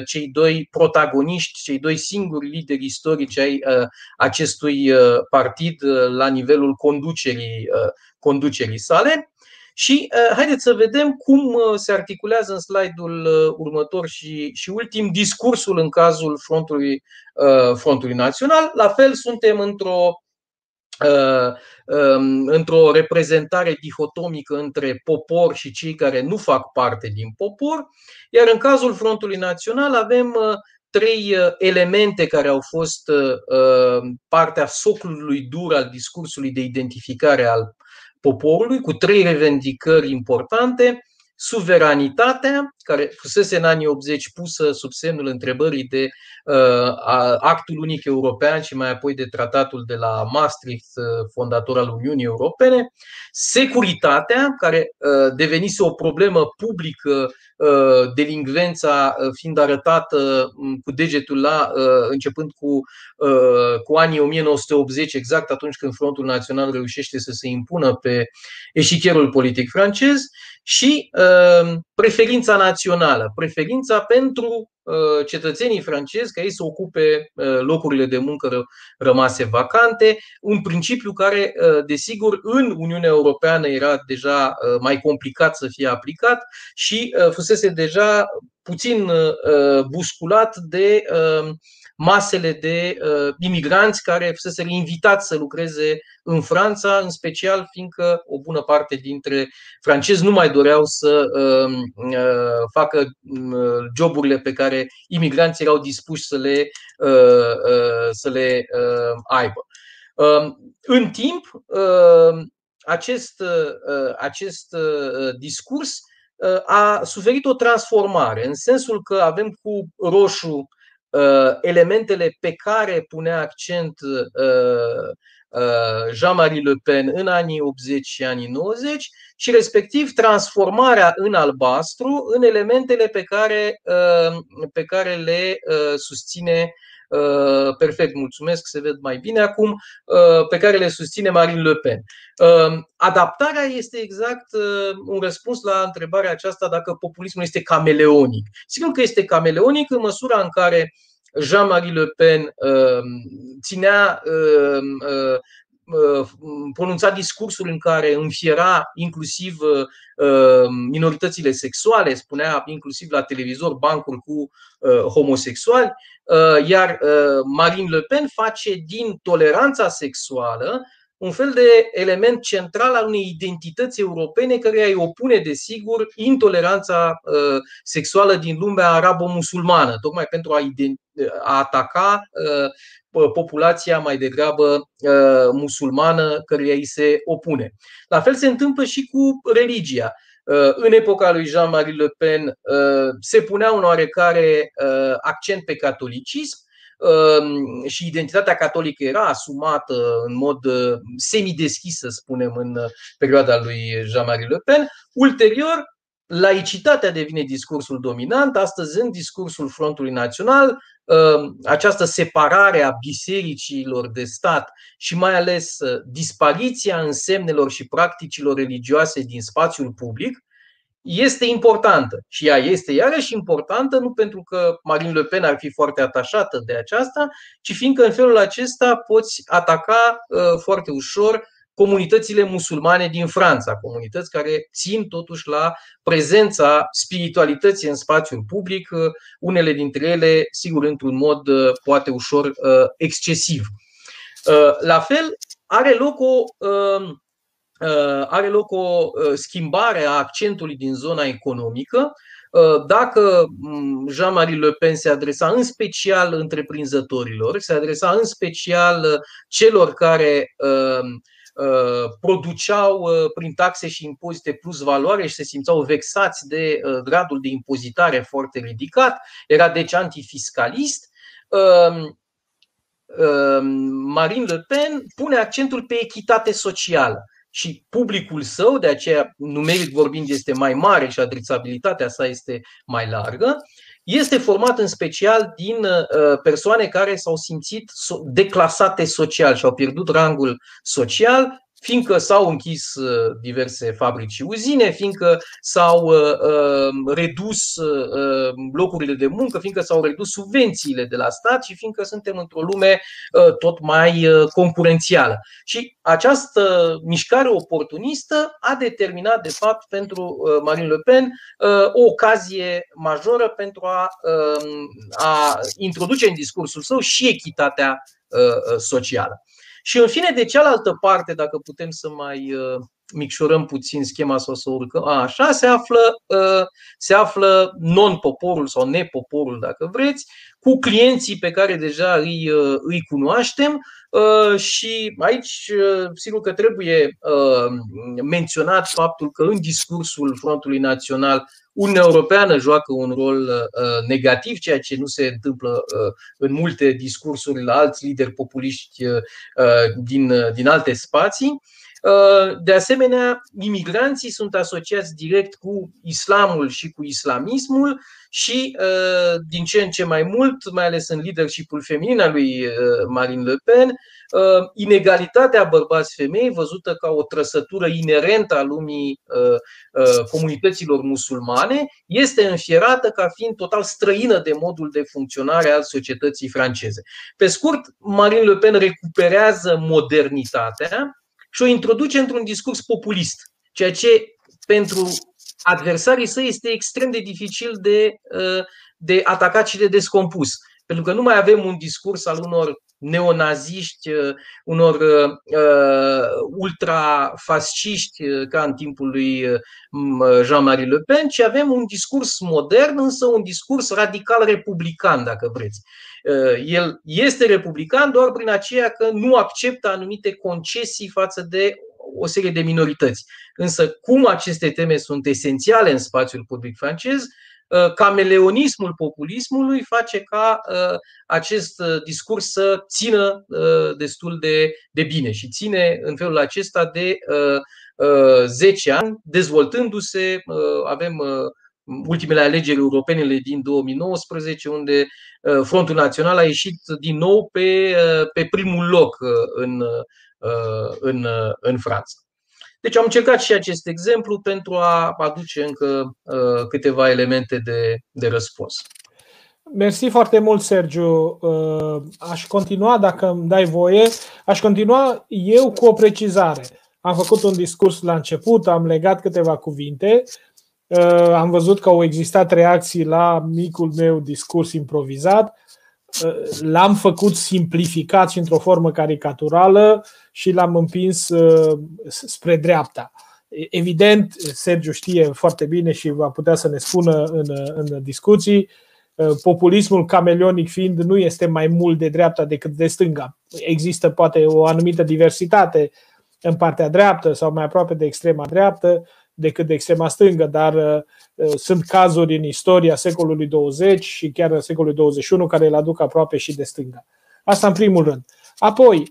cei doi protagoniști, cei doi singuri lideri istorici ai acestui partid la nivelul conducerii, conducerii sale. Și uh, haideți să vedem cum uh, se articulează în slide-ul uh, următor și, și ultim discursul în cazul Frontului, uh, Frontului Național. La fel, suntem într-o um, într-o reprezentare dihotomică între popor și cei care nu fac parte din popor, iar în cazul Frontului Național avem trei elemente care au fost partea soclului dur al discursului de identificare al poporului, cu trei revendicări importante suveranitatea, care fusese în anii 80 pusă sub semnul întrebării de uh, actul unic european și mai apoi de tratatul de la Maastricht, uh, fondator al Uniunii Europene, securitatea, care uh, devenise o problemă publică, uh, delingvența uh, fiind arătată um, cu degetul la, uh, începând cu, uh, cu anii 1980, exact atunci când Frontul Național reușește să se impună pe eșichierul politic francez, și uh, preferința națională, preferința pentru uh, cetățenii francezi ca ei să ocupe uh, locurile de muncă rămase vacante, un principiu care, desigur, în Uniunea Europeană era deja mai complicat să fie aplicat și fusese deja puțin busculat de masele de uh, imigranți care fusese invitați să lucreze în Franța, în special fiindcă o bună parte dintre francezi nu mai doreau să uh, uh, facă uh, joburile pe care imigranții erau dispuși să le, uh, uh, să le uh, aibă. Uh, în timp, uh, acest, uh, acest uh, discurs uh, a suferit o transformare, în sensul că avem cu roșu Uh, elementele pe care punea accent uh, uh, Jean-Marie Le Pen în anii 80 și anii 90 și respectiv transformarea în albastru în elementele pe care, pe care le susține perfect, mulțumesc, se ved mai bine acum, pe care le susține Marine Le Pen. Adaptarea este exact un răspuns la întrebarea aceasta dacă populismul este cameleonic. Sigur că este cameleonic în măsura în care Jean-Marie Le Pen ținea pronunța discursuri în care înfiera inclusiv minoritățile sexuale, spunea inclusiv la televizor bancuri cu homosexuali, iar Marine Le Pen face din toleranța sexuală un fel de element central al unei identități europene care îi opune, desigur, intoleranța uh, sexuală din lumea arabo-musulmană, tocmai pentru a, a ataca uh, populația mai degrabă uh, musulmană căreia îi se opune. La fel se întâmplă și cu religia. În epoca lui Jean-Marie Le Pen se punea un oarecare accent pe catolicism, Ehm, și identitatea catolică era asumată în mod uh, semideschis, să spunem, în uh, perioada lui Jean-Marie Le Pen. Ulterior, laicitatea devine discursul dominant, astăzi în discursul Frontului Național, ehm, această separare a bisericilor de stat și mai ales uh, dispariția însemnelor și practicilor religioase din spațiul public, este importantă și ea este iarăși importantă nu pentru că Marine Le Pen ar fi foarte atașată de aceasta, ci fiindcă în felul acesta poți ataca uh, foarte ușor comunitățile musulmane din Franța, comunități care țin totuși la prezența spiritualității în spațiul public, uh, unele dintre ele, sigur, într-un mod uh, poate ușor excesiv. La fel, are loc o Uh, are loc o uh, schimbare a accentului din zona economică. Uh, dacă mm, Jean-Marie Le Pen se adresa în special întreprinzătorilor, se adresa în special celor care produceau prin taxe și impozite plus valoare și se simțeau vexați de gradul de impozitare foarte ridicat, era deci antifiscalist. Marine Le Pen pune accentul pe echitate socială și publicul său, de aceea numeric vorbind este mai mare și adresabilitatea sa este mai largă, este format în special din uh, persoane care s-au simțit declasate social și au pierdut rangul social fiindcă s-au închis uh, diverse fabrici și uzine, fiindcă s-au uh, uh, redus locurile de muncă, fiindcă s-au redus subvențiile de la stat și fiindcă suntem într-o lume tot mai concurențială. Și această mișcare oportunistă a determinat, de fapt, pentru Marine Le Pen o ocazie majoră pentru a, a introduce în discursul său și echitatea socială. Și în fine, de cealaltă parte, dacă putem să mai micșorăm puțin schema sau să urcăm, a, așa se află, se află non-poporul sau nepoporul, dacă vreți, cu clienții pe care deja îi, îi cunoaștem și aici sigur că trebuie menționat faptul că în discursul Frontului Național Uniunea Europeană joacă un rol uh, negativ, ceea ce nu se întâmplă uh, în multe discursuri la alți lideri populiști uh, din, din alte spații. De asemenea, imigranții sunt asociați direct cu islamul și cu islamismul și din ce în ce mai mult, mai ales în leadership-ul feminin al lui Marine Le Pen, Uh, inegalitatea bărbați-femei, văzută ca o trăsătură inerentă a lumii uh, uh, comunităților musulmane, este înfierată ca fiind total străină de modul de funcționare al societății franceze. Pe scurt, Marine Le Pen recuperează modernitatea și o introduce într-un discurs populist, ceea ce pentru adversarii săi este extrem de dificil de, de atacat și de descompus. Pentru că nu mai avem un discurs al unor neonaziști, uh, unor uh, uh, ultrafasciști ca în timpul lui Jean-Marie Le Pen, ci avem un discurs modern, însă un discurs radical republican, dacă vreți. El este republican doar prin aceea că nu acceptă anumite concesii față de o serie de minorități. Însă, cum aceste teme sunt esențiale în spațiul public francez, Uh, cameleonismul populismului face ca uh, acest uh, discurs să țină destul de, de bine și ține în felul acesta de 10 ani, dezvoltându-se. Avem ultimele alegeri europene din 2019, unde Frontul Național a ieșit din nou pe, pe primul loc în, în, în Franța. Deci am încercat și acest exemplu pentru a aduce încă uh, câteva elemente de, de răspuns. Mersi foarte mult, Sergiu. Uh, aș continua, dacă îmi dai voie, aș continua eu cu o precizare. Am făcut un discurs la început, am legat câteva cuvinte, uh, am văzut că au existat reacții la micul meu discurs improvizat l-am făcut simplificat și într-o formă caricaturală și l-am împins uh, spre dreapta. Evident, Sergiu știe foarte bine și va putea să ne spună în, în discuții, uh, populismul cameleonic fiind nu este mai mult de dreapta decât de stânga. Există poate o anumită diversitate în partea dreaptă sau mai aproape de extrema dreaptă, decât de extrema stângă, dar uh, uh, sunt cazuri în istoria secolului 20 și chiar în secolului 21 care îl aduc aproape și de stânga. Asta în primul rând. Apoi, uh,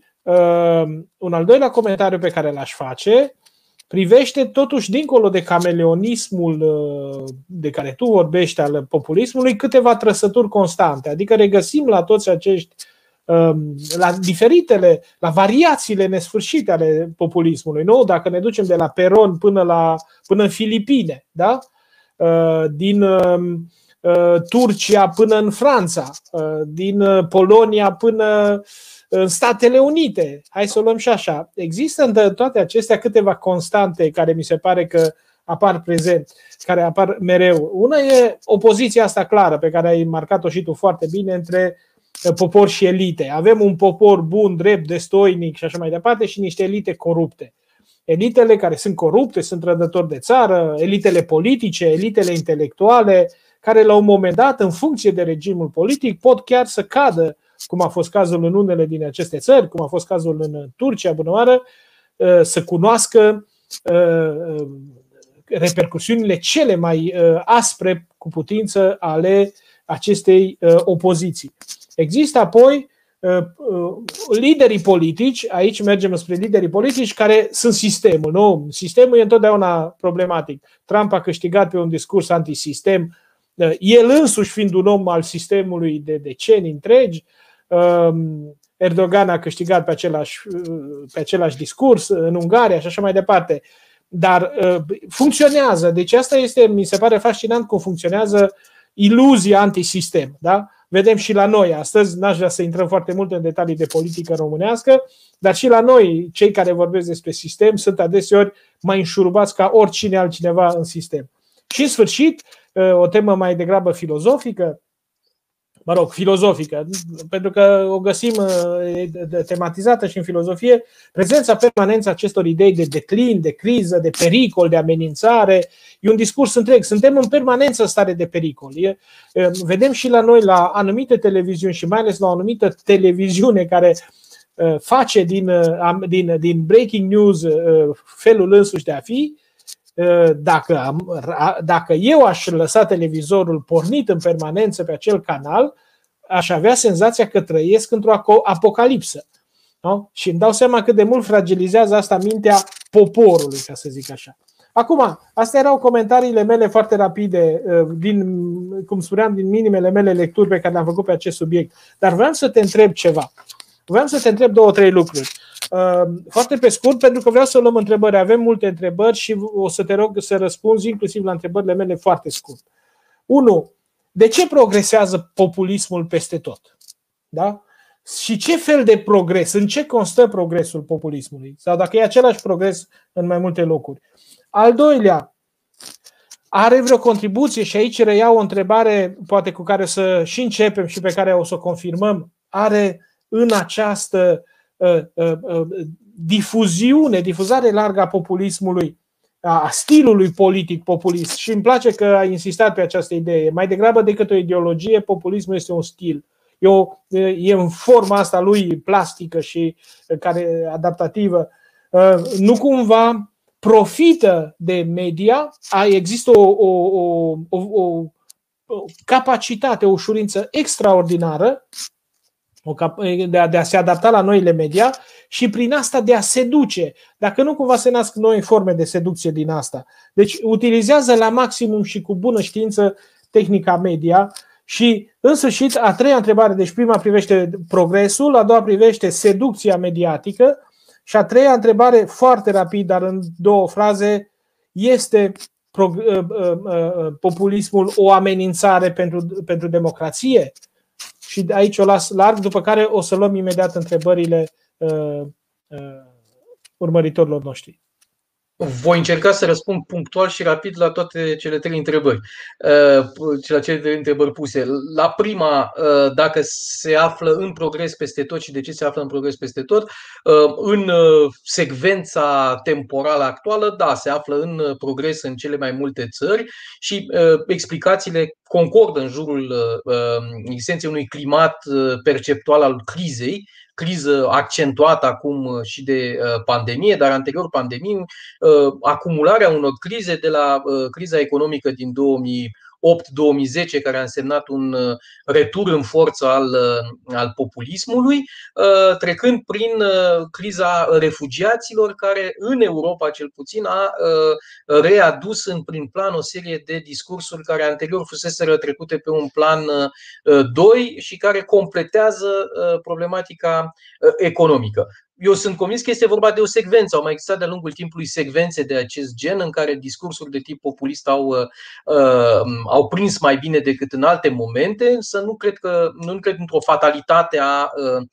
un al doilea comentariu pe care l-aș face privește totuși dincolo de cameleonismul de care tu vorbești al populismului câteva trăsături constante, adică regăsim la toți acești Um, la diferitele, la variațiile nesfârșite ale populismului. Nu? Dacă ne ducem de la Peron până, la, până în Filipine, da? Uh, din um, uh, Turcia până în Franța, uh, din Polonia până în Statele Unite. Hai să o luăm și așa. Există în toate acestea câteva constante care mi se pare că apar prezent, care apar mereu. Una e opoziția asta clară pe care ai marcat-o și tu foarte bine între popor și elite. Avem un popor bun, drept, destoinic și așa mai departe și niște elite corupte. Elitele care sunt corupte, sunt rădători de țară, elitele politice, elitele intelectuale, care la un moment dat, în funcție de regimul politic, pot chiar să cadă, cum a fost cazul în unele din aceste țări, cum a fost cazul în Turcia, bunăoară, uh, să cunoască uh, uh, repercusiunile cele mai aspre cu putință ale acestei opoziții. Există apoi uh, uh, liderii politici, aici mergem spre liderii politici care sunt sistemul. Nu? Sistemul e întotdeauna problematic. Trump a câștigat pe un discurs antisistem, uh, el însuși fiind un om al sistemului de decenii întregi, um, Erdogan a câștigat pe același, pe același discurs în Ungaria și așa mai departe. Dar funcționează. Deci asta este, mi se pare fascinant cum funcționează iluzia antisistem. Da? Vedem și la noi astăzi, n-aș vrea să intrăm foarte mult în detalii de politică românească, dar și la noi, cei care vorbesc despre sistem, sunt adeseori mai înșurubați ca oricine altcineva în sistem. Și în sfârșit, ă, o temă mai degrabă filozofică, mă rog, filozofică, pentru că o găsim tematizată și în filozofie, prezența permanență acestor idei de declin, de criză, de pericol, de amenințare, e un discurs întreg. Suntem în permanență în stare de pericol. E, vedem și la noi, la anumite televiziuni și mai ales la o anumită televiziune care face din, din, din breaking news felul însuși de a fi, dacă, am, dacă eu aș lăsa televizorul pornit în permanență pe acel canal, aș avea senzația că trăiesc într-o apocalipsă. Nu? Și îmi dau seama cât de mult fragilizează asta mintea poporului, ca să zic așa. Acum, astea erau comentariile mele foarte rapide, din, cum spuneam, din minimele mele lecturi pe care le-am făcut pe acest subiect. Dar vreau să te întreb ceva. Vreau să te întreb două, trei lucruri. Ehm, foarte pe scurt, pentru că vreau să luăm întrebări. Avem multe întrebări și o să te rog să răspunzi inclusiv la întrebările mele foarte scurt. 1. De ce progresează populismul peste tot? Da? Și ce fel de progres? În ce constă progresul populismului? Sau dacă e același progres în mai multe locuri? Al doilea, are vreo contribuție și aici reiau o întrebare, poate cu care să și începem și pe care o să o confirmăm. Are în această Uh, uh, uh, difuziune, difuzare largă a populismului, a stilului politic populist. Și îmi place că a insistat pe această idee. Mai degrabă decât o ideologie, populismul este un stil. E, o, e în forma asta lui plastică și care adaptativă. Nu cumva profită de media, există o, o, o, o, o capacitate, o ușurință extraordinară de a, de a se adapta la noile media și prin asta de a seduce. Dacă nu cumva se nasc noi forme de seducție din asta. Deci utilizează la maximum și cu bună știință tehnica media și în sfârșit a treia întrebare, deci prima privește progresul, a doua privește seducția mediatică și a treia întrebare foarte rapid, dar în două fraze, este ă, ă, ă, populismul o amenințare pentru, pentru democrație? Și aici o las larg, după care o să luăm imediat întrebările uh, uh, urmăritorilor noștri. Voi încerca să răspund punctual și rapid la toate cele trei întrebări, uh, la cele trei întrebări puse. La prima, uh, dacă se află în progres peste tot și de ce se află în progres peste tot, uh, în secvența temporală actuală, da, se află în progres în cele mai multe țări și explicațiile concordă în jurul existenței unui climat perceptual al crizei, criză accentuată acum uh, și de uh, pandemie, dar anterior pandemiei, uh, acumularea unor crize de la criza economică din 2000 2008-2010, care a însemnat un uh, retur în forță al, uh, al populismului, uh, trecând prin criza refugiaților, care în Europa cel puțin a readus în prin plan o serie de discursuri care anterior fusese trecute pe un plan 2 și care completează problematica economică eu sunt convins că este vorba de o secvență. Au mai existat de-a lungul timpului secvențe de acest gen în care discursuri de tip populist au, uh, uh au prins mai bine decât în alte momente, însă nu cred, că, nu cred într-o fatalitate a, uh,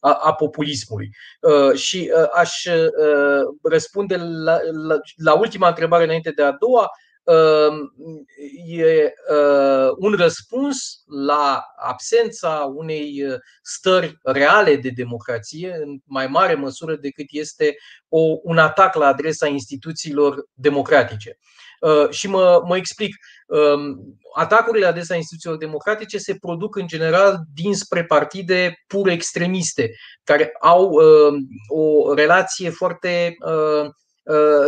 a, a populismului. Uh, și uh, aș uh, răspunde la, la, la ultima întrebare înainte de a doua. Ehm, e un răspuns la absența unei stări reale de democrație, în mai mare măsură decât este o, un atac la adresa instituțiilor democratice. Și mă, mă explic. Atacurile la adresa instituțiilor democratice se produc în general dinspre partide pur extremiste, care au o relație foarte Uh,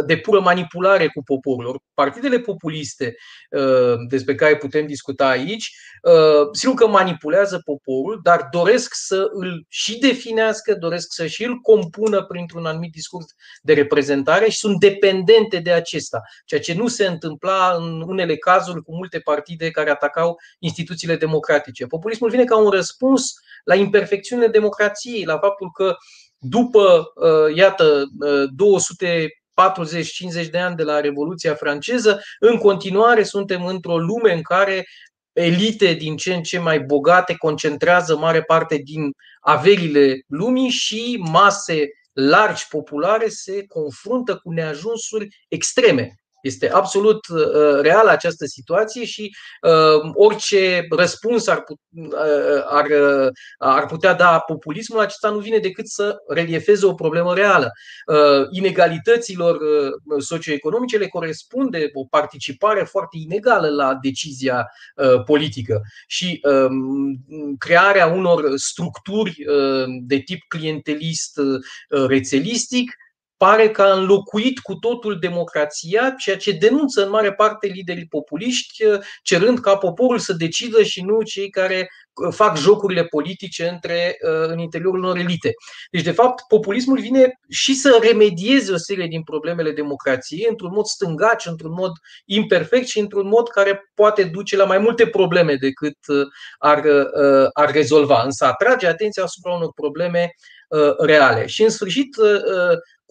de pură manipulare cu poporul. Partidele populiste uh, despre care putem discuta aici, uh, sigur că manipulează poporul, dar doresc să îl și definească, doresc să și îl compună printr-un anumit discurs de reprezentare și sunt dependente de acesta, ceea ce nu se întâmpla în unele cazuri cu multe partide care atacau instituțiile democratice. Populismul vine ca un răspuns la imperfecțiunile democrației, la faptul că după, iată, 200 40-50 de ani de la Revoluția franceză, în continuare suntem într-o lume în care elite din ce în ce mai bogate concentrează mare parte din averile lumii și mase largi populare se confruntă cu neajunsuri extreme. Este absolut uh, reală această situație și uh, orice răspuns ar, uh, ar, uh, ar putea da populismul, acesta nu vine decât să reliefeze o problemă reală. Uh, inegalităților uh, socioeconomice le corespunde o participare foarte inegală la decizia uh, politică și uh, crearea unor structuri uh, de tip clientelist, uh, rețelistic, pare că a înlocuit cu totul democrația, ceea ce denunță în mare parte liderii populiști, uh, cerând ca poporul să decidă și nu cei care uh, fac jocurile politice între, uh, în interiorul unor elite. Deci, de fapt, populismul vine și să remedieze o serie din problemele democrației într-un mod stângaci, într-un mod imperfect și într-un mod care poate duce la mai multe probleme decât ar, ar rezolva. Însă atrage atenția asupra unor probleme reale. Și, în sfârșit,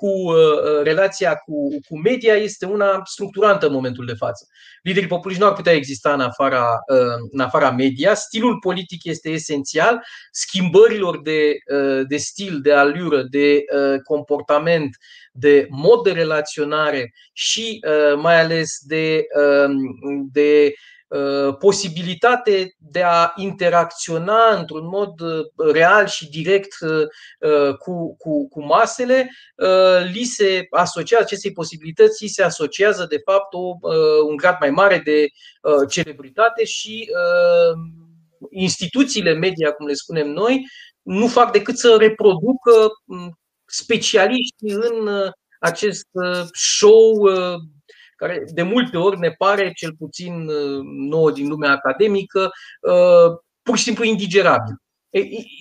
cu uh, uh, relația cu, cu media este una structurantă în momentul de față. Liderii populiști nu ar putea exista în afara, uh, în afara media. Stilul politic este esențial. Schimbărilor de, de stil, de alură, de comportament, de mod de relaționare și mai ales de, de Uh, posibilitate de a interacționa într-un mod uh, real și direct uh, cu, cu, cu masele, li se asociază acestei posibilități, li se asociază de fapt o, un grad mai mare de celebritate și instituțiile media, cum le spunem noi, nu fac decât să reproducă specialiștii în acest show care de multe ori ne pare, cel puțin uh, nouă din lumea academică, uh, pur și simplu indigerabil.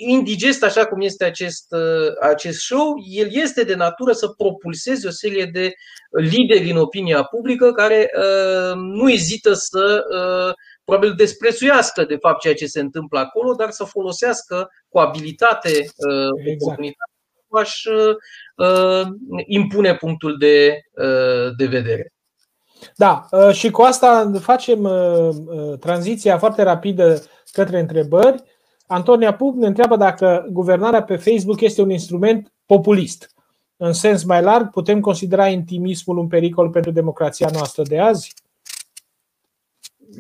Indigest, așa cum este acest, uh, acest show, el este de natură să propulseze o serie de lideri în opinia publică care nu ezită să probabil desprețuiască de fapt ceea ce se întâmplă acolo, dar să folosească cu abilitate exact. oportunitate aș impune punctul de, de vedere. Da, uh, și cu asta facem uh, uh, tranziția foarte rapidă către întrebări. Antonia Pup ne întreabă dacă guvernarea pe Facebook este un instrument populist. În sens mai larg, putem considera intimismul un pericol pentru democrația noastră de azi?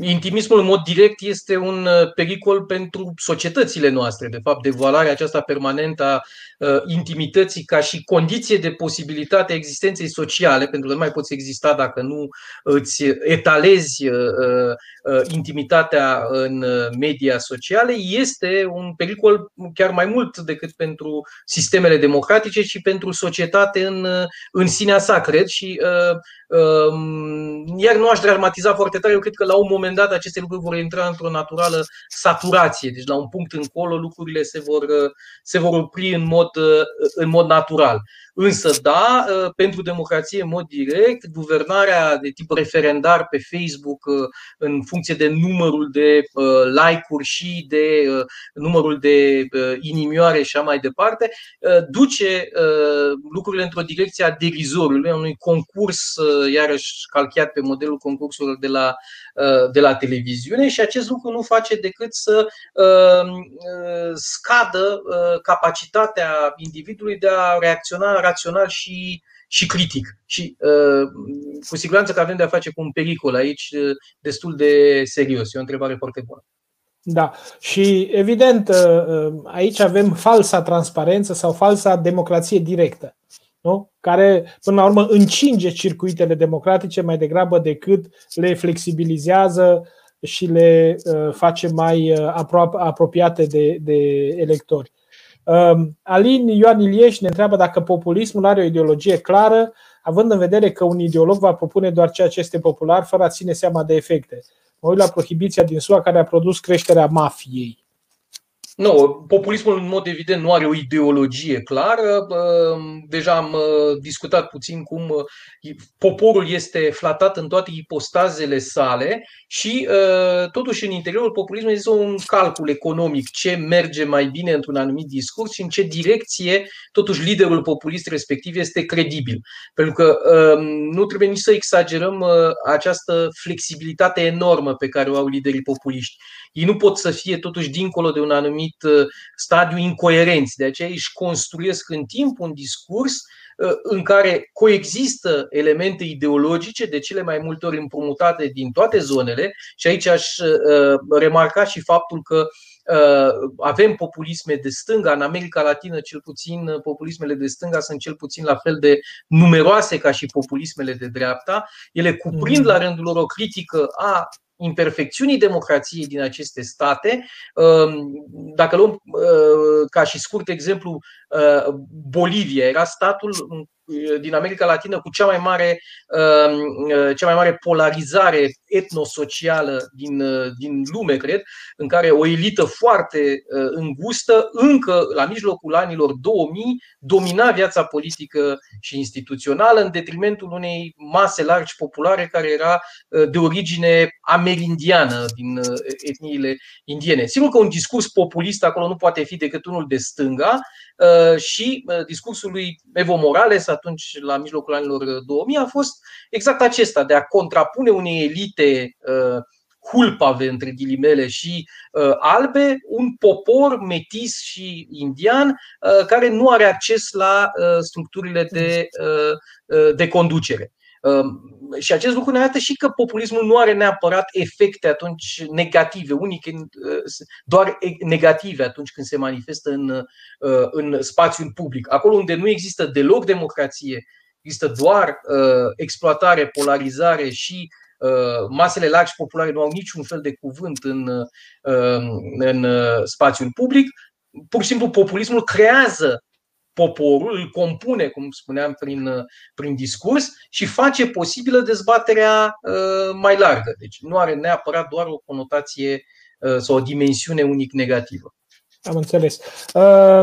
Intimismul în mod direct este un pericol pentru societățile noastre. De fapt, devaluarea aceasta permanentă a Uh, intimității ca și condiție de posibilitate a existenței sociale, pentru că nu mai poți exista dacă nu îți etalezi uh, uh, intimitatea în media sociale, este un pericol chiar mai mult decât pentru sistemele democratice și pentru societate în, în sinea sa, cred. Și um, iar nu aș dramatiza foarte tare, eu cred că la un moment dat aceste lucruri vor intra într-o naturală saturație. Deci la un punct încolo lucrurile se vor, se vor opri în mod mod, în mod natural. Însă, da, pentru democrație în mod direct, guvernarea de tip referendar pe Facebook în funcție de numărul de like-uri și de numărul de inimioare și așa mai departe, duce lucrurile într-o direcție a derizorului, unui concurs, iarăși calchiat pe modelul concursurilor de la, de la televiziune și acest lucru nu face decât să scadă capacitatea individului de a reacționa rațional și, și critic. Și uh, cu siguranță că avem de a face cu un pericol aici uh, destul de serios. E o întrebare foarte bună. Da. Și evident, uh, aici avem falsa transparență sau falsa democrație directă. Nu? care până la urmă încinge circuitele democratice mai degrabă decât le flexibilizează și le face mai apropiate de, de electori. Um, Alin Ioan Ilieș ne întreabă dacă populismul are o ideologie clară, având în vedere că un ideolog va propune doar ceea ce este popular, fără a ține seama de efecte. Mă uit la prohibiția din SUA care a produs creșterea mafiei. Nu, populismul în mod evident nu are o ideologie clară. Deja am uh, discutat puțin cum uh, poporul este flatat în toate ipostazele sale și uh, totuși în interiorul populismului este un calcul economic ce merge mai bine într-un anumit discurs și în ce direcție totuși liderul populist respectiv este credibil. Pentru că nu trebuie nici să exagerăm această flexibilitate enormă pe care o au liderii populiști ei nu pot să fie totuși dincolo de un anumit uh, stadiu incoerenți. De aceea își construiesc în timp un discurs în care coexistă elemente ideologice, de cele mai multe ori împrumutate din toate zonele, și aici aș remarca și faptul că avem populisme de stânga, în America Latină cel puțin populismele de stânga sunt cel puțin la fel de numeroase ca și populismele de dreapta. Ele cuprind mm. la rândul lor o critică a imperfecțiunii democrației din aceste state. Um, dacă luăm uh, ca și scurt exemplu uh, Bolivia, era statul din America Latină cu cea mai mare, um, cea mai mare polarizare etnosocială din, din lume, cred, în care o elită foarte îngustă, încă la mijlocul anilor 2000, domina viața politică și instituțională în detrimentul unei mase largi populare care era de origine amerindiană din etniile indiene. Sigur că un discurs populist acolo nu poate fi decât unul de stânga și discursul lui Evo Morales atunci la mijlocul anilor 2000 a fost exact acesta, de a contrapune unei elite uh, hulpave, între ghilimele, și uh, albe, un popor metis și indian uh, care nu are acces la uh, structurile de, uh, uh de conducere. Um, și acest lucru ne arată și că populismul nu are neapărat efecte atunci negative, unic, uh, doar negative atunci când se manifestă în, uh, în spațiul public. Acolo unde nu există deloc democrație, există doar uh, exploatare, polarizare și masele largi populare nu au niciun fel de cuvânt în, în spațiul public, pur și simplu populismul creează poporul, îl compune, cum spuneam, prin, prin discurs și face posibilă dezbaterea uh, mai largă. Deci nu are neapărat doar o conotație uh, sau o dimensiune unic negativă. Am înțeles. Uh,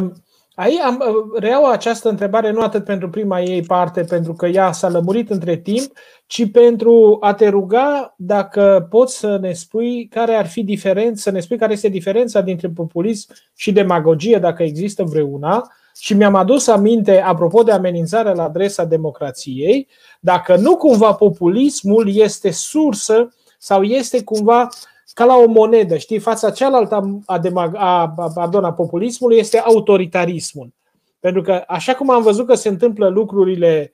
aici am, reiau această întrebare nu atât pentru prima ei parte, pentru că ea s-a lămurit între timp, ci pentru a te ruga dacă poți să ne spui care ar fi diferența, să ne spui care este diferența dintre populism și demagogie, dacă există vreuna, și mi-am adus aminte, apropo de amenințarea la adresa democrației, dacă nu cumva populismul este sursă sau este cumva ca la o monedă, știi, fața cealaltă a, a, a, pardon, a populismului este autoritarismul. Pentru că așa cum am văzut că se întâmplă lucrurile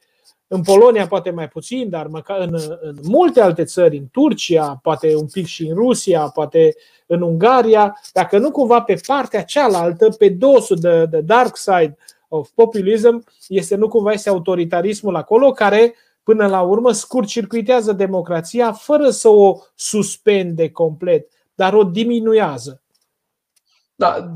în Polonia poate mai puțin, dar măcar în, în multe alte țări, în Turcia, poate un pic și în Rusia, poate în Ungaria, dacă nu cumva pe partea cealaltă, pe dosul de, de dark side of populism, este nu cumva este autoritarismul acolo care până la urmă scurt circuitează democrația fără să o suspende complet, dar o diminuează. Da,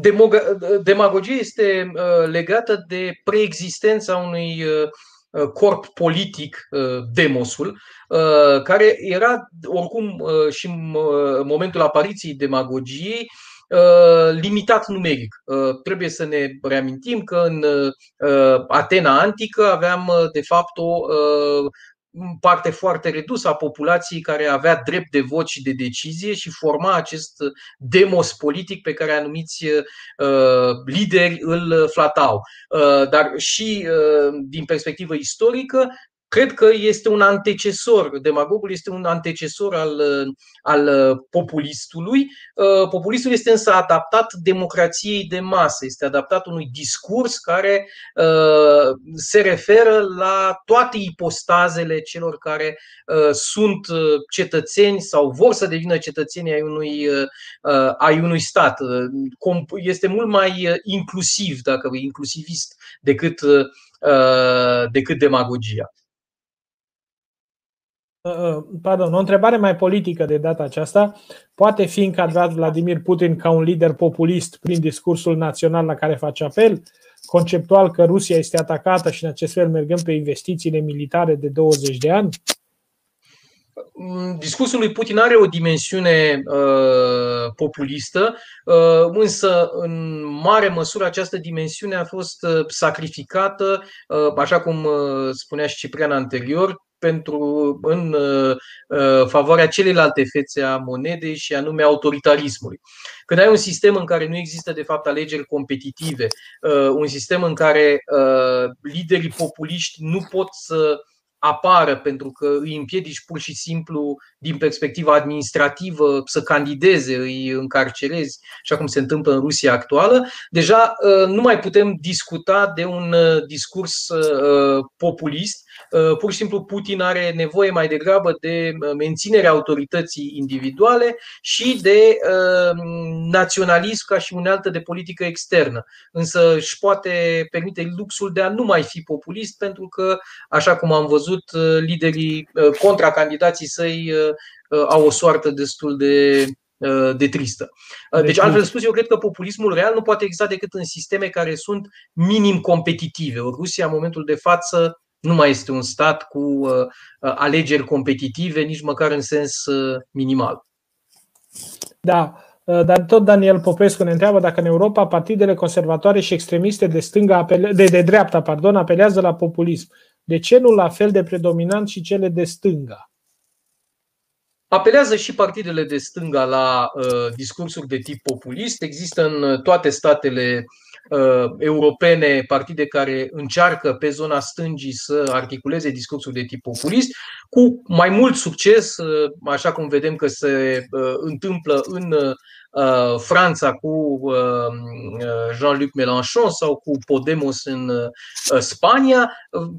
demagogia este uh, legată de preexistența unui uh, Uh, corp politic, uh, demosul, uh, care era oricum și în momentul apariției demagogiei limitat numeric. Trebuie să ne reamintim că în Atena antică aveam de fapt o parte foarte redusă a populației care avea drept de vot și de decizie și forma acest demos politic pe care anumiți uh, lideri îl flatau. Uh, dar și uh, din perspectivă istorică, cred că este un antecesor, demagogul este un antecesor al, al populistului. Uh, populistul este însă adaptat democrației de masă, este adaptat unui discurs care uh, se referă la toate ipostazele celor care uh, sunt cetățeni sau vor să devină cetățeni ai unui, ai unui stat. Este mult mai inclusiv, dacă inclusivist, decât, decât demagogia. Uh, uh, pardon, o întrebare mai politică de data aceasta. Poate fi încadrat Vladimir Putin ca un lider populist prin discursul național la care face apel? Conceptual că Rusia este atacată și în acest fel mergem pe investițiile militare de 20 de ani? Mm, discursul lui Putin are o dimensiune uh, populistă, uh, însă în mare măsură această dimensiune a fost uh, sacrificată, uh, așa cum uh, spunea și Ciprian anterior, pentru, în uh, favoarea celelalte fețe a monedei și anume autoritarismului. Când ai un sistem în care nu există de fapt alegeri competitive, uh, un sistem în care uh, liderii populiști nu pot să apară pentru că îi împiedici pur și simplu din perspectiva administrativă să candideze, îi încarcerezi, așa cum se întâmplă în Rusia actuală, deja nu mai putem discuta de un discurs populist Uh, pur și simplu Putin are nevoie mai degrabă de uh, menținerea autorității individuale și de uh, naționalism ca și unealtă de politică externă. Însă își poate permite luxul de a nu mai fi populist pentru că, așa cum am văzut, liderii contracandidații săi au o soartă destul de de tristă. Deci, altfel spus, eu cred că populismul real nu poate exista decât în sisteme care sunt minim competitive. O Rusia, în momentul de față, nu mai este un stat cu uh, uh, alegeri competitive, nici măcar în sens uh, minimal. Da, dar tot Daniel Popescu ne întreabă dacă în Europa partidele conservatoare și extremiste de stânga, de, de dreapta, pardon, apelează la populism. De ce nu la fel de predominant și cele de stânga? Apelează și partidele de stânga la uh, discursuri de tip populist. Există în toate statele uh, europene partide care încearcă pe zona stângii să articuleze discursuri de tip populist, cu mai mult succes, uh, așa cum vedem că se uh, întâmplă în uh, Uh, Franța cu uh, uh, Jean-Luc Mélenchon sau cu Podemos în Spania,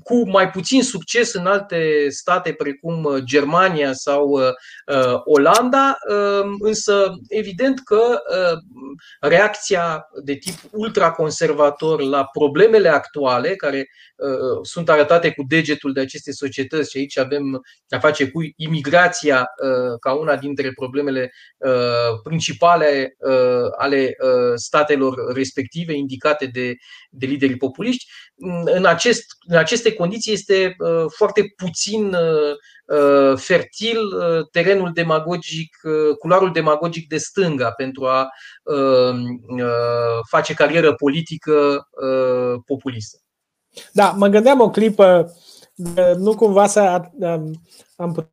cu mai puțin succes în alte state precum Germania sau Olanda, însă evident că reacția de tip ultraconservator la problemele actuale, care sunt arătate cu degetul de aceste societăți și aici avem a face cu imigrația ca una dintre problemele principale ale, uh, ale uh, statelor respective indicate de, de liderii populiști. În, acest, în aceste condiții este uh, foarte puțin fertil terenul demagogic, culoarul demagogic de stânga pentru a face carieră politică populistă. Da, mă gândeam o clipă, nu cumva să am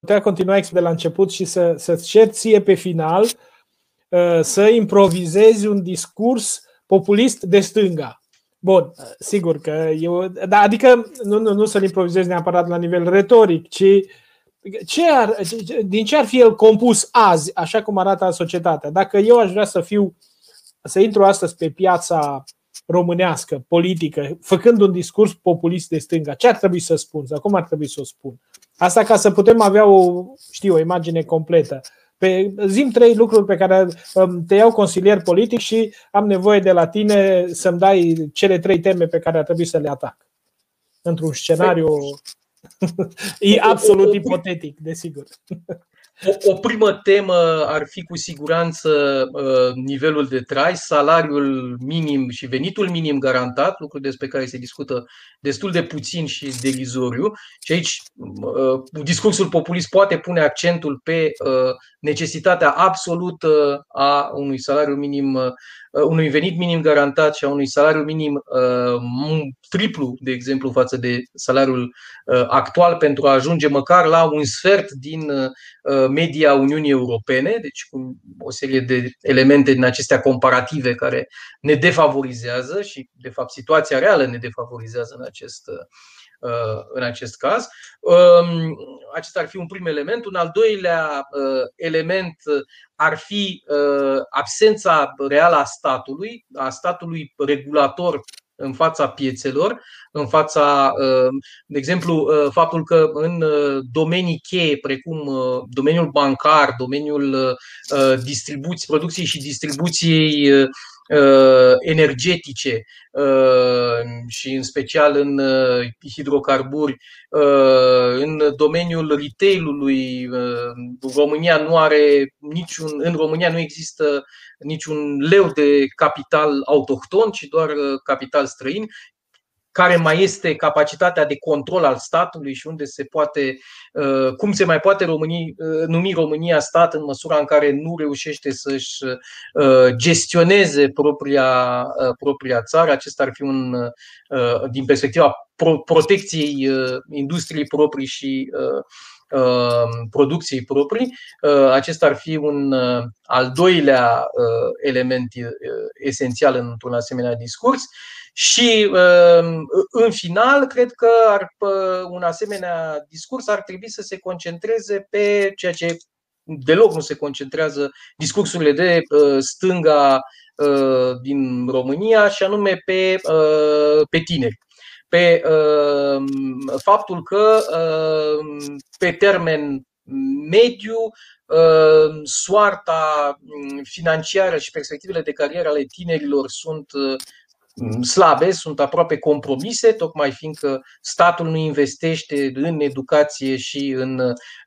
putea continua de la început și să, să cer ție pe final Uh, să improvizezi un discurs populist de stânga. Bun, sigur că eu. Da, adică nu, nu, nu să-l improvizezi neapărat la nivel retoric, ci ce ar, din ce ar fi el compus azi, așa cum arată societatea. Dacă eu aș vrea să fiu, să intru astăzi pe piața românească, politică, făcând un discurs populist de stânga, ce ar trebui să spun? Sau cum ar trebui să o spun? Asta ca să putem avea o, știu, o imagine completă. Pe, zim trei lucruri pe care um, te iau consilier politic și am nevoie de la tine să-mi dai cele trei teme pe care ar trebui să le atac. Într-un scenariu e absolut ipotetic, desigur. O, o primă temă ar fi cu siguranță uh, nivelul de trai, salariul minim și venitul minim garantat, lucru despre care se discută destul de puțin și derizoriu. Și aici uh, discursul populist poate pune accentul pe uh, necesitatea absolută a unui salariu minim Uh, unui venit minim garantat și a unui salariu minim uh, triplu, de exemplu, față de salariul uh, actual pentru a ajunge măcar la un sfert din media Uniunii Europene, deci cu o serie de elemente din acestea comparative care ne defavorizează și, de fapt, situația reală ne defavorizează în acest în acest caz. Um, acesta ar fi un prim element. Un al doilea element ar fi uh, absența reală a statului, a statului regulator în fața piețelor, în fața, uh, de exemplu, uh, faptul că în domenii cheie, precum domeniul bancar, domeniul distribuției, producției și distribuției Uh, energetice uh, și în special în uh, hidrocarburi, în domeniul retailului, România nu are niciun, în România nu există niciun leu de capital autohton, ci doar capital străin care mai este capacitatea de control al statului și unde se poate, uh, cum se mai poate România, uh, numi România stat în măsura în care nu reușește să-și uh, gestioneze propria, propria țară. Acesta ar fi un, din perspectiva protecției industriei proprii și producției proprii. Acesta ar fi un al doilea element esențial într-un asemenea discurs. Și în final, cred că ar, un asemenea discurs ar trebui să se concentreze pe ceea ce deloc nu se concentrează discursurile de stânga din România, și anume pe, pe tineri. Pe uh, faptul că uh, pe termen mediu uh, soarta financiară și perspectivele de carieră ale tinerilor sunt slabe, sunt aproape compromise, tocmai fiindcă statul nu investește în educație și în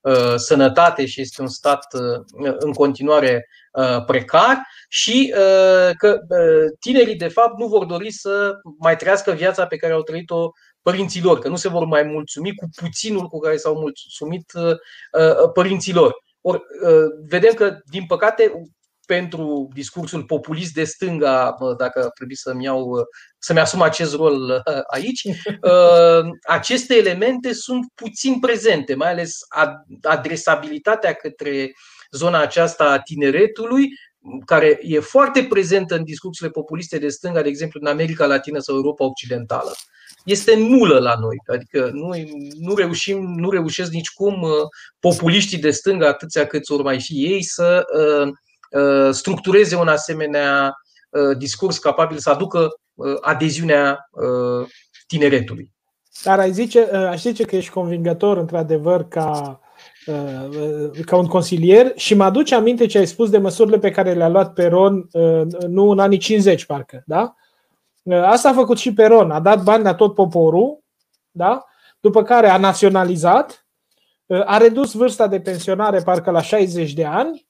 uh, sănătate și este un stat uh, în continuare uh, precar și uh, că uh, tinerii, de fapt, nu vor dori să mai trăiască viața pe care au trăit-o părinților, că nu se vor mai mulțumi cu puținul cu care s-au mulțumit uh, părinților. Or, vedem că, din păcate, pentru discursul populist de stânga, dacă trebuie să-mi, iau, să-mi asum acest rol aici, aceste elemente sunt puțin prezente, mai ales adresabilitatea către zona aceasta a tineretului, care e foarte prezentă în discursurile populiste de stânga, de exemplu în America Latină sau Europa Occidentală, este nulă la noi. Adică nu, nu reușim, nu reușesc nici cum uh, populiștii de stânga, atâția câți ori mai fi ei, să uh, uh, structureze un asemenea uh, discurs capabil să aducă uh, adeziunea uh, tineretului. Dar ai zice, aș zice că ești convingător, într-adevăr, ca Uh, ca un consilier și mă aduce aminte ce ai spus de măsurile pe care le-a luat Peron uh, nu în anii 50, parcă, da? Uh, asta a făcut și Peron, a dat bani la tot poporul, da? După care a naționalizat, a redus vârsta de pensionare parcă la 60 de ani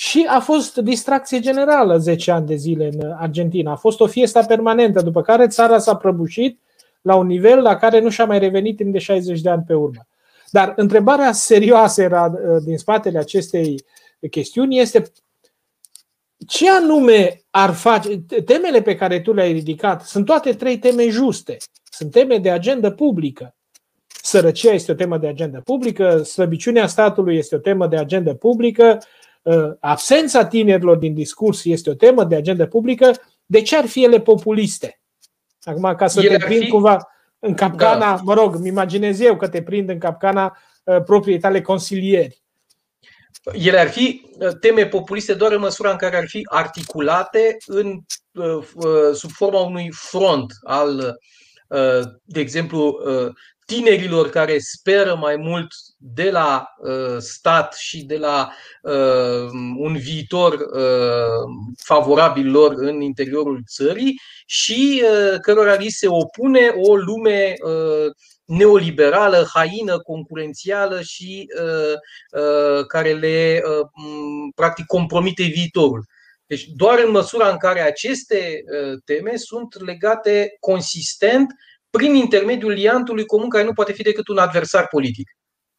și a fost distracție generală 10 ani de zile în Argentina. A fost o fiesta permanentă, după care țara s-a prăbușit la un nivel la care nu și-a mai revenit timp de 60 de ani pe urmă. Dar întrebarea serioasă era uh, din spatele acestei chestiuni este ce anume ar face, temele pe care tu le-ai ridicat sunt toate trei teme juste, sunt teme de agendă publică. Sărăcia este o temă de agendă publică, slăbiciunea statului este o temă de agendă publică, uh, absența tinerilor din discurs este o temă de agendă publică. De ce ar fi ele populiste? Acum, ca să ele te prind fi... cumva, în capcana, da. mă rog, îmi imaginez eu că te prind în capcana uh, propriei tale consilieri. Ele ar fi uh, teme populiste doar în măsura în care ar fi articulate în, uh, sub forma unui front al, de exemplu, tinerilor care speră mai mult de la uh, stat și de la uh, un viitor uh, favorabil lor în interiorul țării și uh, cărora li se opune o lume uh, neoliberală, haină, concurențială și uh, uh, care le uh, practic compromite viitorul. Deci doar în măsura în care aceste uh, teme sunt legate consistent prin intermediul liantului comun care nu poate fi decât un adversar politic.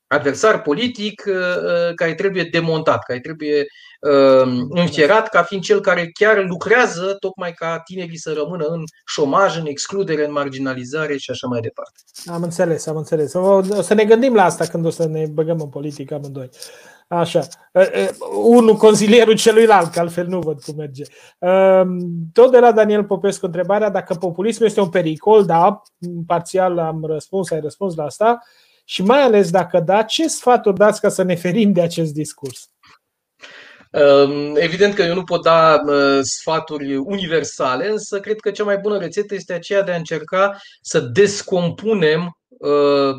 Adversar politic uh, uh, care trebuie demontat, care trebuie uh, înfierat ca fiind cel care chiar lucrează tocmai ca tinerii să rămână în șomaj, în excludere, în marginalizare și așa mai departe. Am înțeles, am înțeles. O să ne gândim la asta când o să ne băgăm în politică amândoi. Așa. Unul consilierul celuilalt, că altfel nu văd cum merge. Tot de la Daniel Popescu întrebarea dacă populismul este un pericol, da, parțial am răspuns, ai răspuns la asta. Și mai ales dacă da, ce sfaturi dați ca să ne ferim de acest discurs? Evident că eu nu pot da sfaturi universale, însă cred că cea mai bună rețetă este aceea de a încerca să descompunem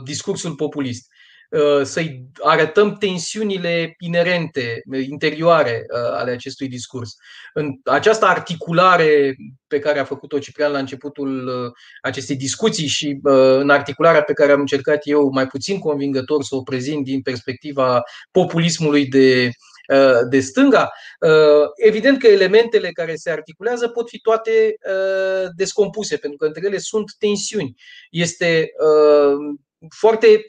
discursul populist. Uh, să-i arătăm tensiunile inerente, interioare uh, ale acestui discurs. În această articulare pe care a făcut-o Ciprian la începutul uh, acestei discuții și în articularea pe care am încercat eu mai puțin convingător să o prezint din perspectiva populismului de, de stânga, evident că elementele care se articulează pot fi toate descompuse, pentru că între ele sunt tensiuni. Este foarte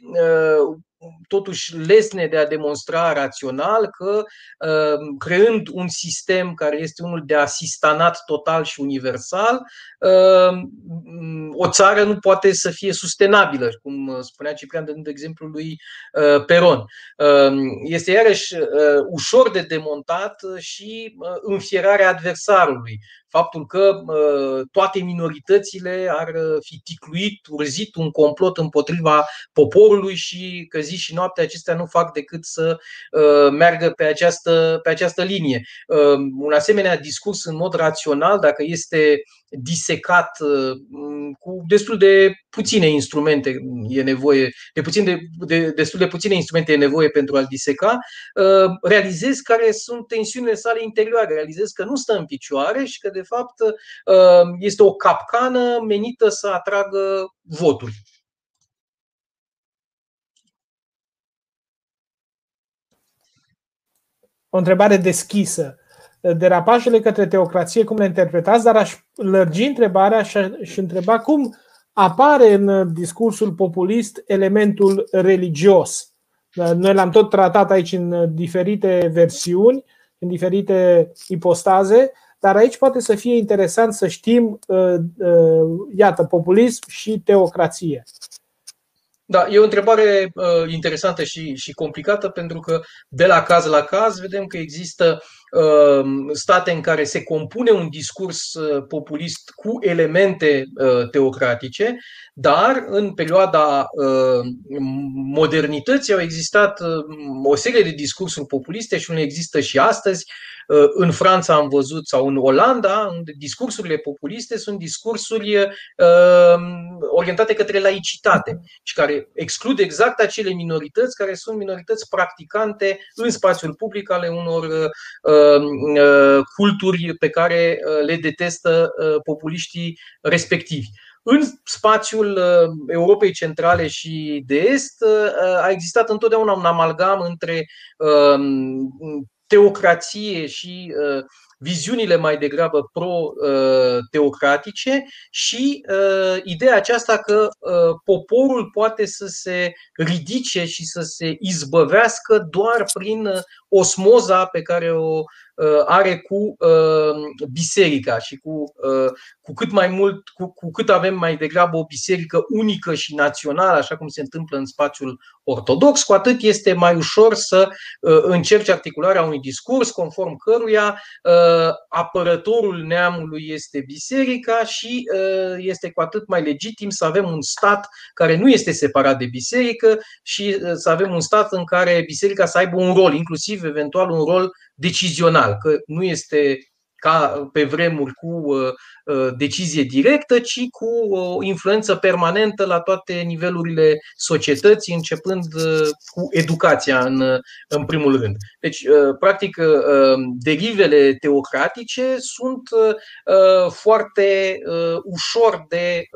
totuși lesne de a demonstra rațional că uh, creând un sistem care este unul de asistanat total și universal, uh, o țară nu poate să fie sustenabilă, cum spunea Ciprian dând exemplu lui Peron. Este iarăși ușor de demontat și înfierarea adversarului faptul că toate minoritățile ar fi ticluit, urzit un complot împotriva poporului și că zi și noapte acestea nu fac decât să meargă pe această, pe această linie. Un asemenea discurs în mod rațional, dacă este disecat cu destul de puține instrumente e nevoie, de, puțin de, de, destul de puține instrumente e nevoie pentru a-l diseca, realizez care sunt tensiunile sale interioare, realizez că nu stă în picioare și că de fapt este o capcană menită să atragă voturi. O întrebare deschisă derapajele către teocrație, cum le interpretați, dar aș lărgi întrebarea și aș întreba cum apare în discursul populist elementul religios. Noi l-am tot tratat aici în diferite versiuni, în diferite ipostaze, dar aici poate să fie interesant să știm, uh, uh, iată, populism și teocrație. Da, e o întrebare uh, interesantă și, și complicată pentru că de la caz la caz vedem că există uh, state în care se compune un discurs uh, populist cu elemente uh, teocratice, dar în perioada uh, modernității au existat uh, o serie de discursuri populiste și unele există și astăzi. Uh, în Franța am văzut sau în Olanda, unde discursurile populiste sunt discursuri uh, orientate către laicitate și care exclud exact acele minorități care sunt minorități practicante în spațiul public ale unor uh, culturi pe care le detestă populiștii respectivi. În spațiul Europei Centrale și de Est a existat întotdeauna un amalgam între teocrație și uh, viziunile mai degrabă pro-teocratice și uh, ideea aceasta că uh, poporul poate să se ridice și să se izbăvească doar prin osmoza pe care o Uh, are cu uh, biserica și cu, uh, cu cât mai mult, cu, cu cât avem mai degrabă o biserică unică și națională, așa cum se întâmplă în spațiul ortodox, cu atât este mai ușor să încerci articularea unui discurs conform căruia apărătorul neamului este biserica și este cu atât mai legitim să avem un stat care nu este separat de biserică și să avem un stat în care biserica să aibă un rol, inclusiv eventual un rol decizional, că nu este ca pe vremuri cu uh, uh, decizie directă, ci cu o influență permanentă la toate nivelurile societății, începând uh, cu educația în, în primul rând. Deci, practic, derivele teocratice sunt foarte ușor de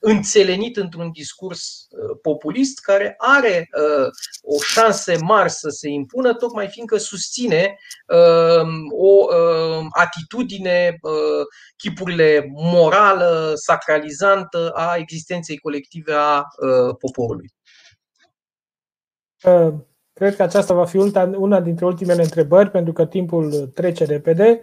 înțelenit într-un discurs uh, populist care are uh, o șanse mari să se impună, tocmai fiindcă susține uh, o atitudine, chipurile morală, sacralizantă a existenței colective a poporului. Cred că aceasta va fi una dintre ultimele întrebări, pentru că timpul trece repede.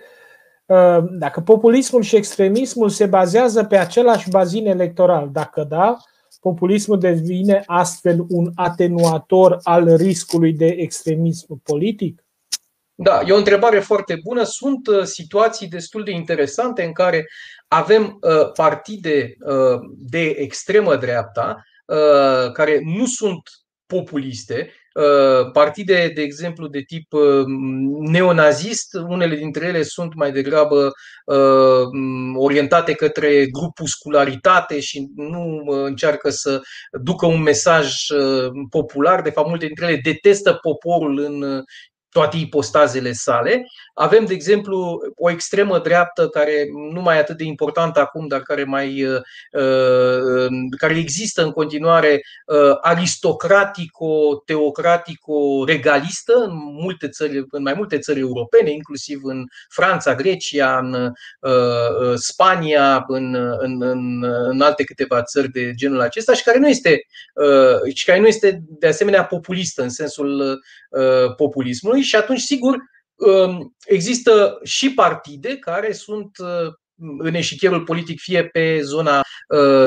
Uh, dacă populismul și extremismul se bazează pe același bazin electoral, dacă da, populismul devine astfel un atenuator al riscului de extremism politic? Da, e o întrebare foarte bună. Sunt uh, situații destul de interesante în care avem uh, partide de extremă dreapta care nu sunt populiste, Uh, partide, de exemplu, de tip uh, neonazist, unele dintre ele sunt mai degrabă uh, orientate către grupuscularitate și nu încearcă să ducă un mesaj popular. De fapt, multe dintre ele detestă poporul în toate ipostazele sale. Avem, de exemplu, o extremă dreaptă care nu mai e atât de importantă acum, dar care mai uh, uh, care există în continuare uh, aristocratico-teocratico-regalistă în multe țări, în mai multe țări europene, inclusiv în Franța, Grecia, în Spania, în, în, în, în alte câteva țări de genul acesta și care nu este și care nu este de asemenea populistă în sensul populismului și atunci, sigur, um, există și partide care sunt uh, în eșichierul politic fie pe zona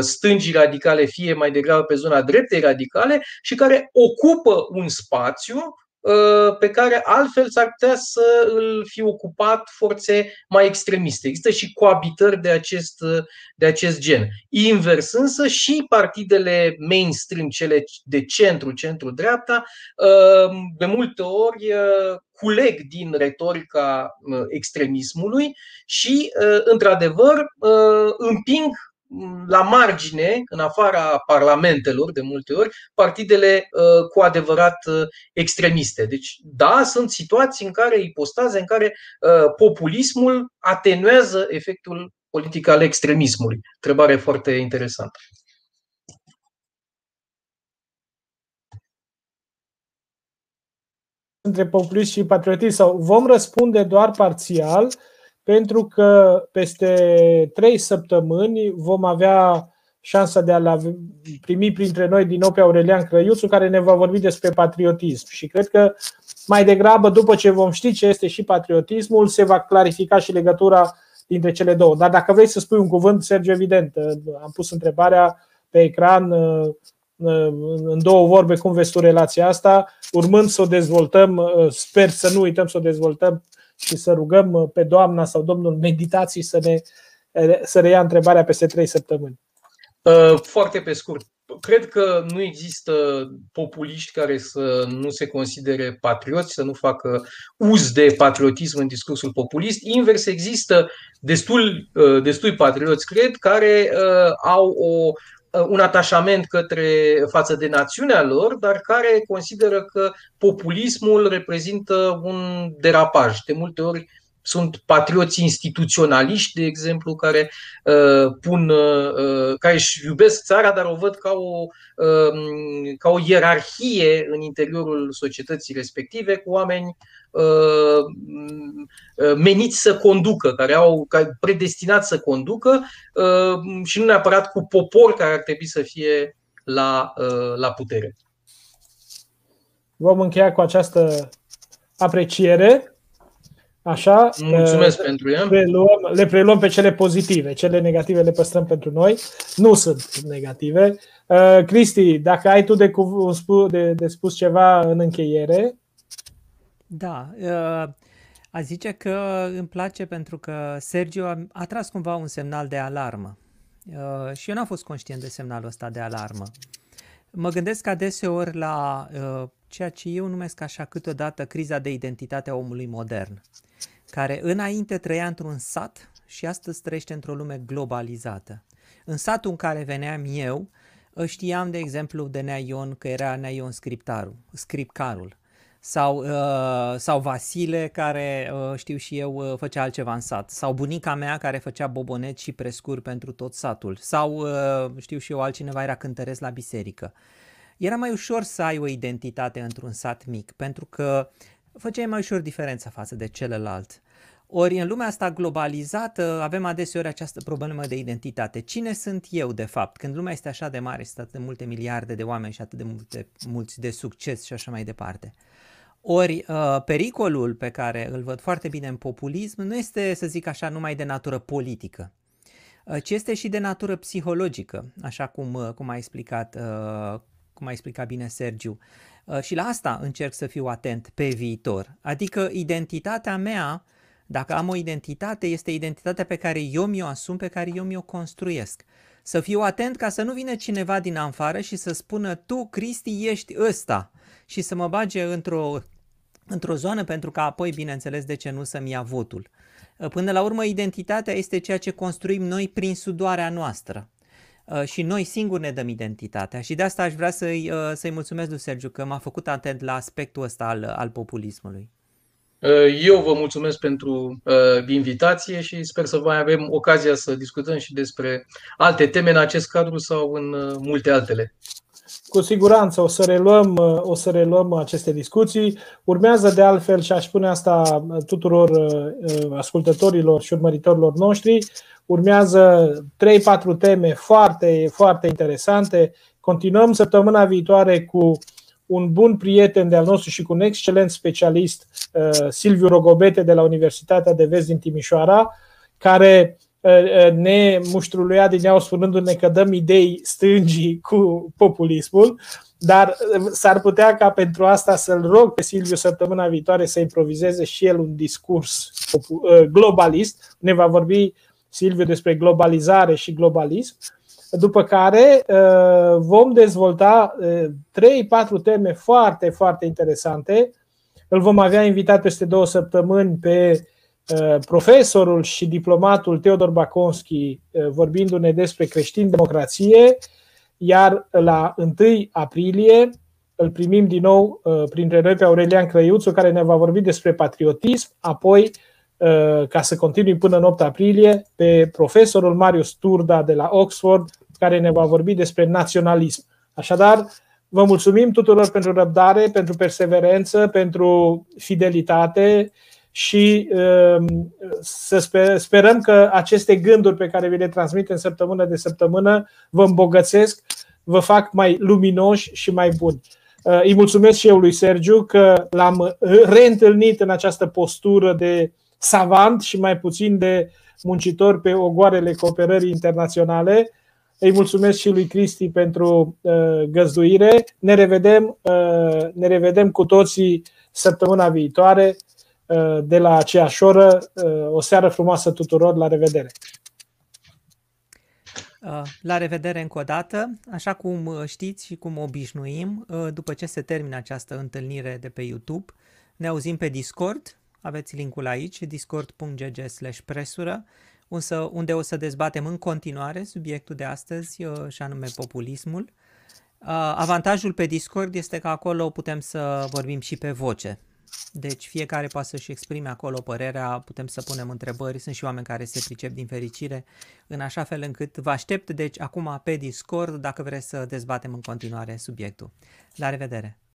stângii radicale, fie mai degrabă pe zona dreptei radicale și care ocupă un spațiu Uh, pe care altfel s-ar putea să îl fi ocupat forțe mai extremiste. Există și coabitări de acest, de acest gen. Invers însă și partidele mainstream, cele de centru, centru-dreapta, uh, de multe ori uh, culeg din retorica extremismului și, într-adevăr, împing la margine, în afara parlamentelor, de multe ori, partidele uh, cu adevărat uh, extremiste. Deci, da, sunt situații în care, ipostaze în care uh, populismul atenuează efectul politic al extremismului. Întrebare foarte interesantă. între populism și patriotism sau vom răspunde doar parțial pentru că peste trei săptămâni vom avea șansa de a-l primi printre noi din nou pe Aurelian Crăiuțu, care ne va vorbi despre patriotism. Și cred că mai degrabă, după ce vom ști ce este și patriotismul, se va clarifica și legătura dintre cele două. Dar dacă vrei să spui un cuvânt, Sergiu, evident, am pus întrebarea pe ecran în două vorbe cum vezi tu relația asta, urmând să o dezvoltăm, sper să nu uităm să o dezvoltăm și să rugăm uh, pe doamna sau domnul meditații să, ne, să reia întrebarea peste trei săptămâni. Uh, foarte pe scurt. Cred că nu există populiști care să nu se considere patrioți, să nu facă uz de patriotism în discursul populist. Invers, există destul, uh, destui patrioți, cred, care au o, Uh, un atașament către față de națiunea lor, dar care consideră că populismul reprezintă un derapaj. De multe ori sunt patrioți instituționaliști, de exemplu, care uh, pun, uh, care își iubesc țara, dar o văd ca o, uh, ca o ierarhie în interiorul societății respective, cu oameni uh, uh meniți să conducă, care au predestinat să conducă uh, și nu neapărat cu popor care ar trebui să fie la, uh, la putere. Vom încheia cu această apreciere. Așa, Mulțumesc uh, pentru ea. Preluăm, le preluăm pe cele pozitive, cele negative le păstrăm pentru noi. Nu sunt negative. Uh, Cristi, dacă ai tu de, de, de spus ceva în încheiere. Da, uh, a zice că îmi place pentru că Sergio a, a tras cumva un semnal de alarmă. Uh, și eu n-am fost conștient de semnalul ăsta de alarmă. Mă gândesc adeseori la uh, ceea ce eu numesc așa câteodată criza de identitate a omului modern care înainte trăia într-un sat și astăzi trăiește într-o lume globalizată. În satul în care veneam eu, știam, de exemplu, de Nea Ion că era Nea Ion scriptarul, scripcarul. Sau, uh, sau Vasile, care, uh, știu și eu, uh, făcea altceva în sat. Sau bunica mea, care făcea bobonet și prescuri pentru tot satul. Sau, uh, știu și eu, altcineva era cântăreț la biserică. Era mai ușor să ai o identitate într-un sat mic, pentru că făceai mai ușor diferența față de celălalt. Ori în lumea asta globalizată avem adeseori această problemă de identitate. Cine sunt eu de fapt? Când lumea este așa de mare, sunt atât de multe miliarde de oameni și atât de multe, mulți de succes și așa mai departe. Ori uh, pericolul pe care îl văd foarte bine în populism nu este, să zic așa, numai de natură politică, uh, ci este și de natură psihologică, așa cum, uh, cum a explicat, cum a explicat bine Sergiu. Uh, și la asta încerc să fiu atent pe viitor. Adică identitatea mea, dacă am o identitate, este identitatea pe care eu mi-o asum, pe care eu mi-o construiesc. Să fiu atent ca să nu vină cineva din afară și să spună tu, Cristi, ești ăsta și să mă bage într-o, într-o zonă pentru că apoi, bineînțeles, de ce nu să-mi ia votul. Uh, până la urmă, identitatea este ceea ce construim noi prin sudoarea noastră. Uh, și noi singuri ne dăm identitatea și de asta aș vrea să-i, uh, să-i mulțumesc lui Sergiu că m-a făcut atent la aspectul ăsta al, al populismului. Uh, eu vă mulțumesc pentru uh, invitație și sper să mai avem ocazia să discutăm și despre alte teme în acest cadru sau în uh, multe altele. Cu siguranță o să reluăm, o să reluăm aceste discuții. Urmează de altfel, și aș spune asta tuturor ascultătorilor și urmăritorilor noștri, urmează 3-4 teme foarte, foarte interesante. Continuăm săptămâna viitoare cu un bun prieten de-al nostru și cu un excelent specialist, Silviu Rogobete de la Universitatea de Vest din Timișoara, care ne muștruluia din ea spunându-ne că dăm idei stângii cu populismul, dar s-ar putea ca pentru asta să-l rog pe Silviu săptămâna viitoare să improvizeze și el un discurs globalist. Ne va vorbi Silviu despre globalizare și globalism după care uh, vom dezvolta 3-4 uh, teme foarte, foarte interesante. Îl vom avea invitat peste două săptămâni pe uh, profesorul și diplomatul Teodor Baconski vorbindu-ne despre creștin-democrație, iar la 1 aprilie îl primim din nou printre noi pe Aurelian Crăiuțu, care ne va vorbi despre patriotism, apoi ca să continui până în 8 aprilie, pe profesorul Marius Turda de la Oxford, care ne va vorbi despre naționalism. Așadar, vă mulțumim tuturor pentru răbdare, pentru perseverență, pentru fidelitate și um, să sperăm că aceste gânduri pe care vi le transmitem săptămână de săptămână vă îmbogățesc, vă fac mai luminoși și mai buni. Uh, îi mulțumesc și eu lui Sergiu că l-am reîntâlnit în această postură de savant și mai puțin de muncitor pe ogoarele cooperării internaționale îi mulțumesc și lui Cristi pentru uh, găzduire. Ne revedem, uh, ne revedem cu toții săptămâna viitoare uh, de la aceeași oră. Uh, o seară frumoasă tuturor, la revedere! Uh, la revedere încă o dată. Așa cum uh, știți și cum obișnuim, uh, după ce se termină această întâlnire de pe YouTube, ne auzim pe Discord. Aveți linkul aici, discord.gg presură însă unde o să dezbatem în continuare subiectul de astăzi uh, și anume populismul. Uh, avantajul pe Discord este că acolo putem să vorbim și pe voce. Deci fiecare poate să-și exprime acolo părerea, putem să punem întrebări, sunt și oameni care se pricep din fericire, în așa fel încât vă aștept deci acum pe Discord dacă vreți să dezbatem în continuare subiectul. La revedere!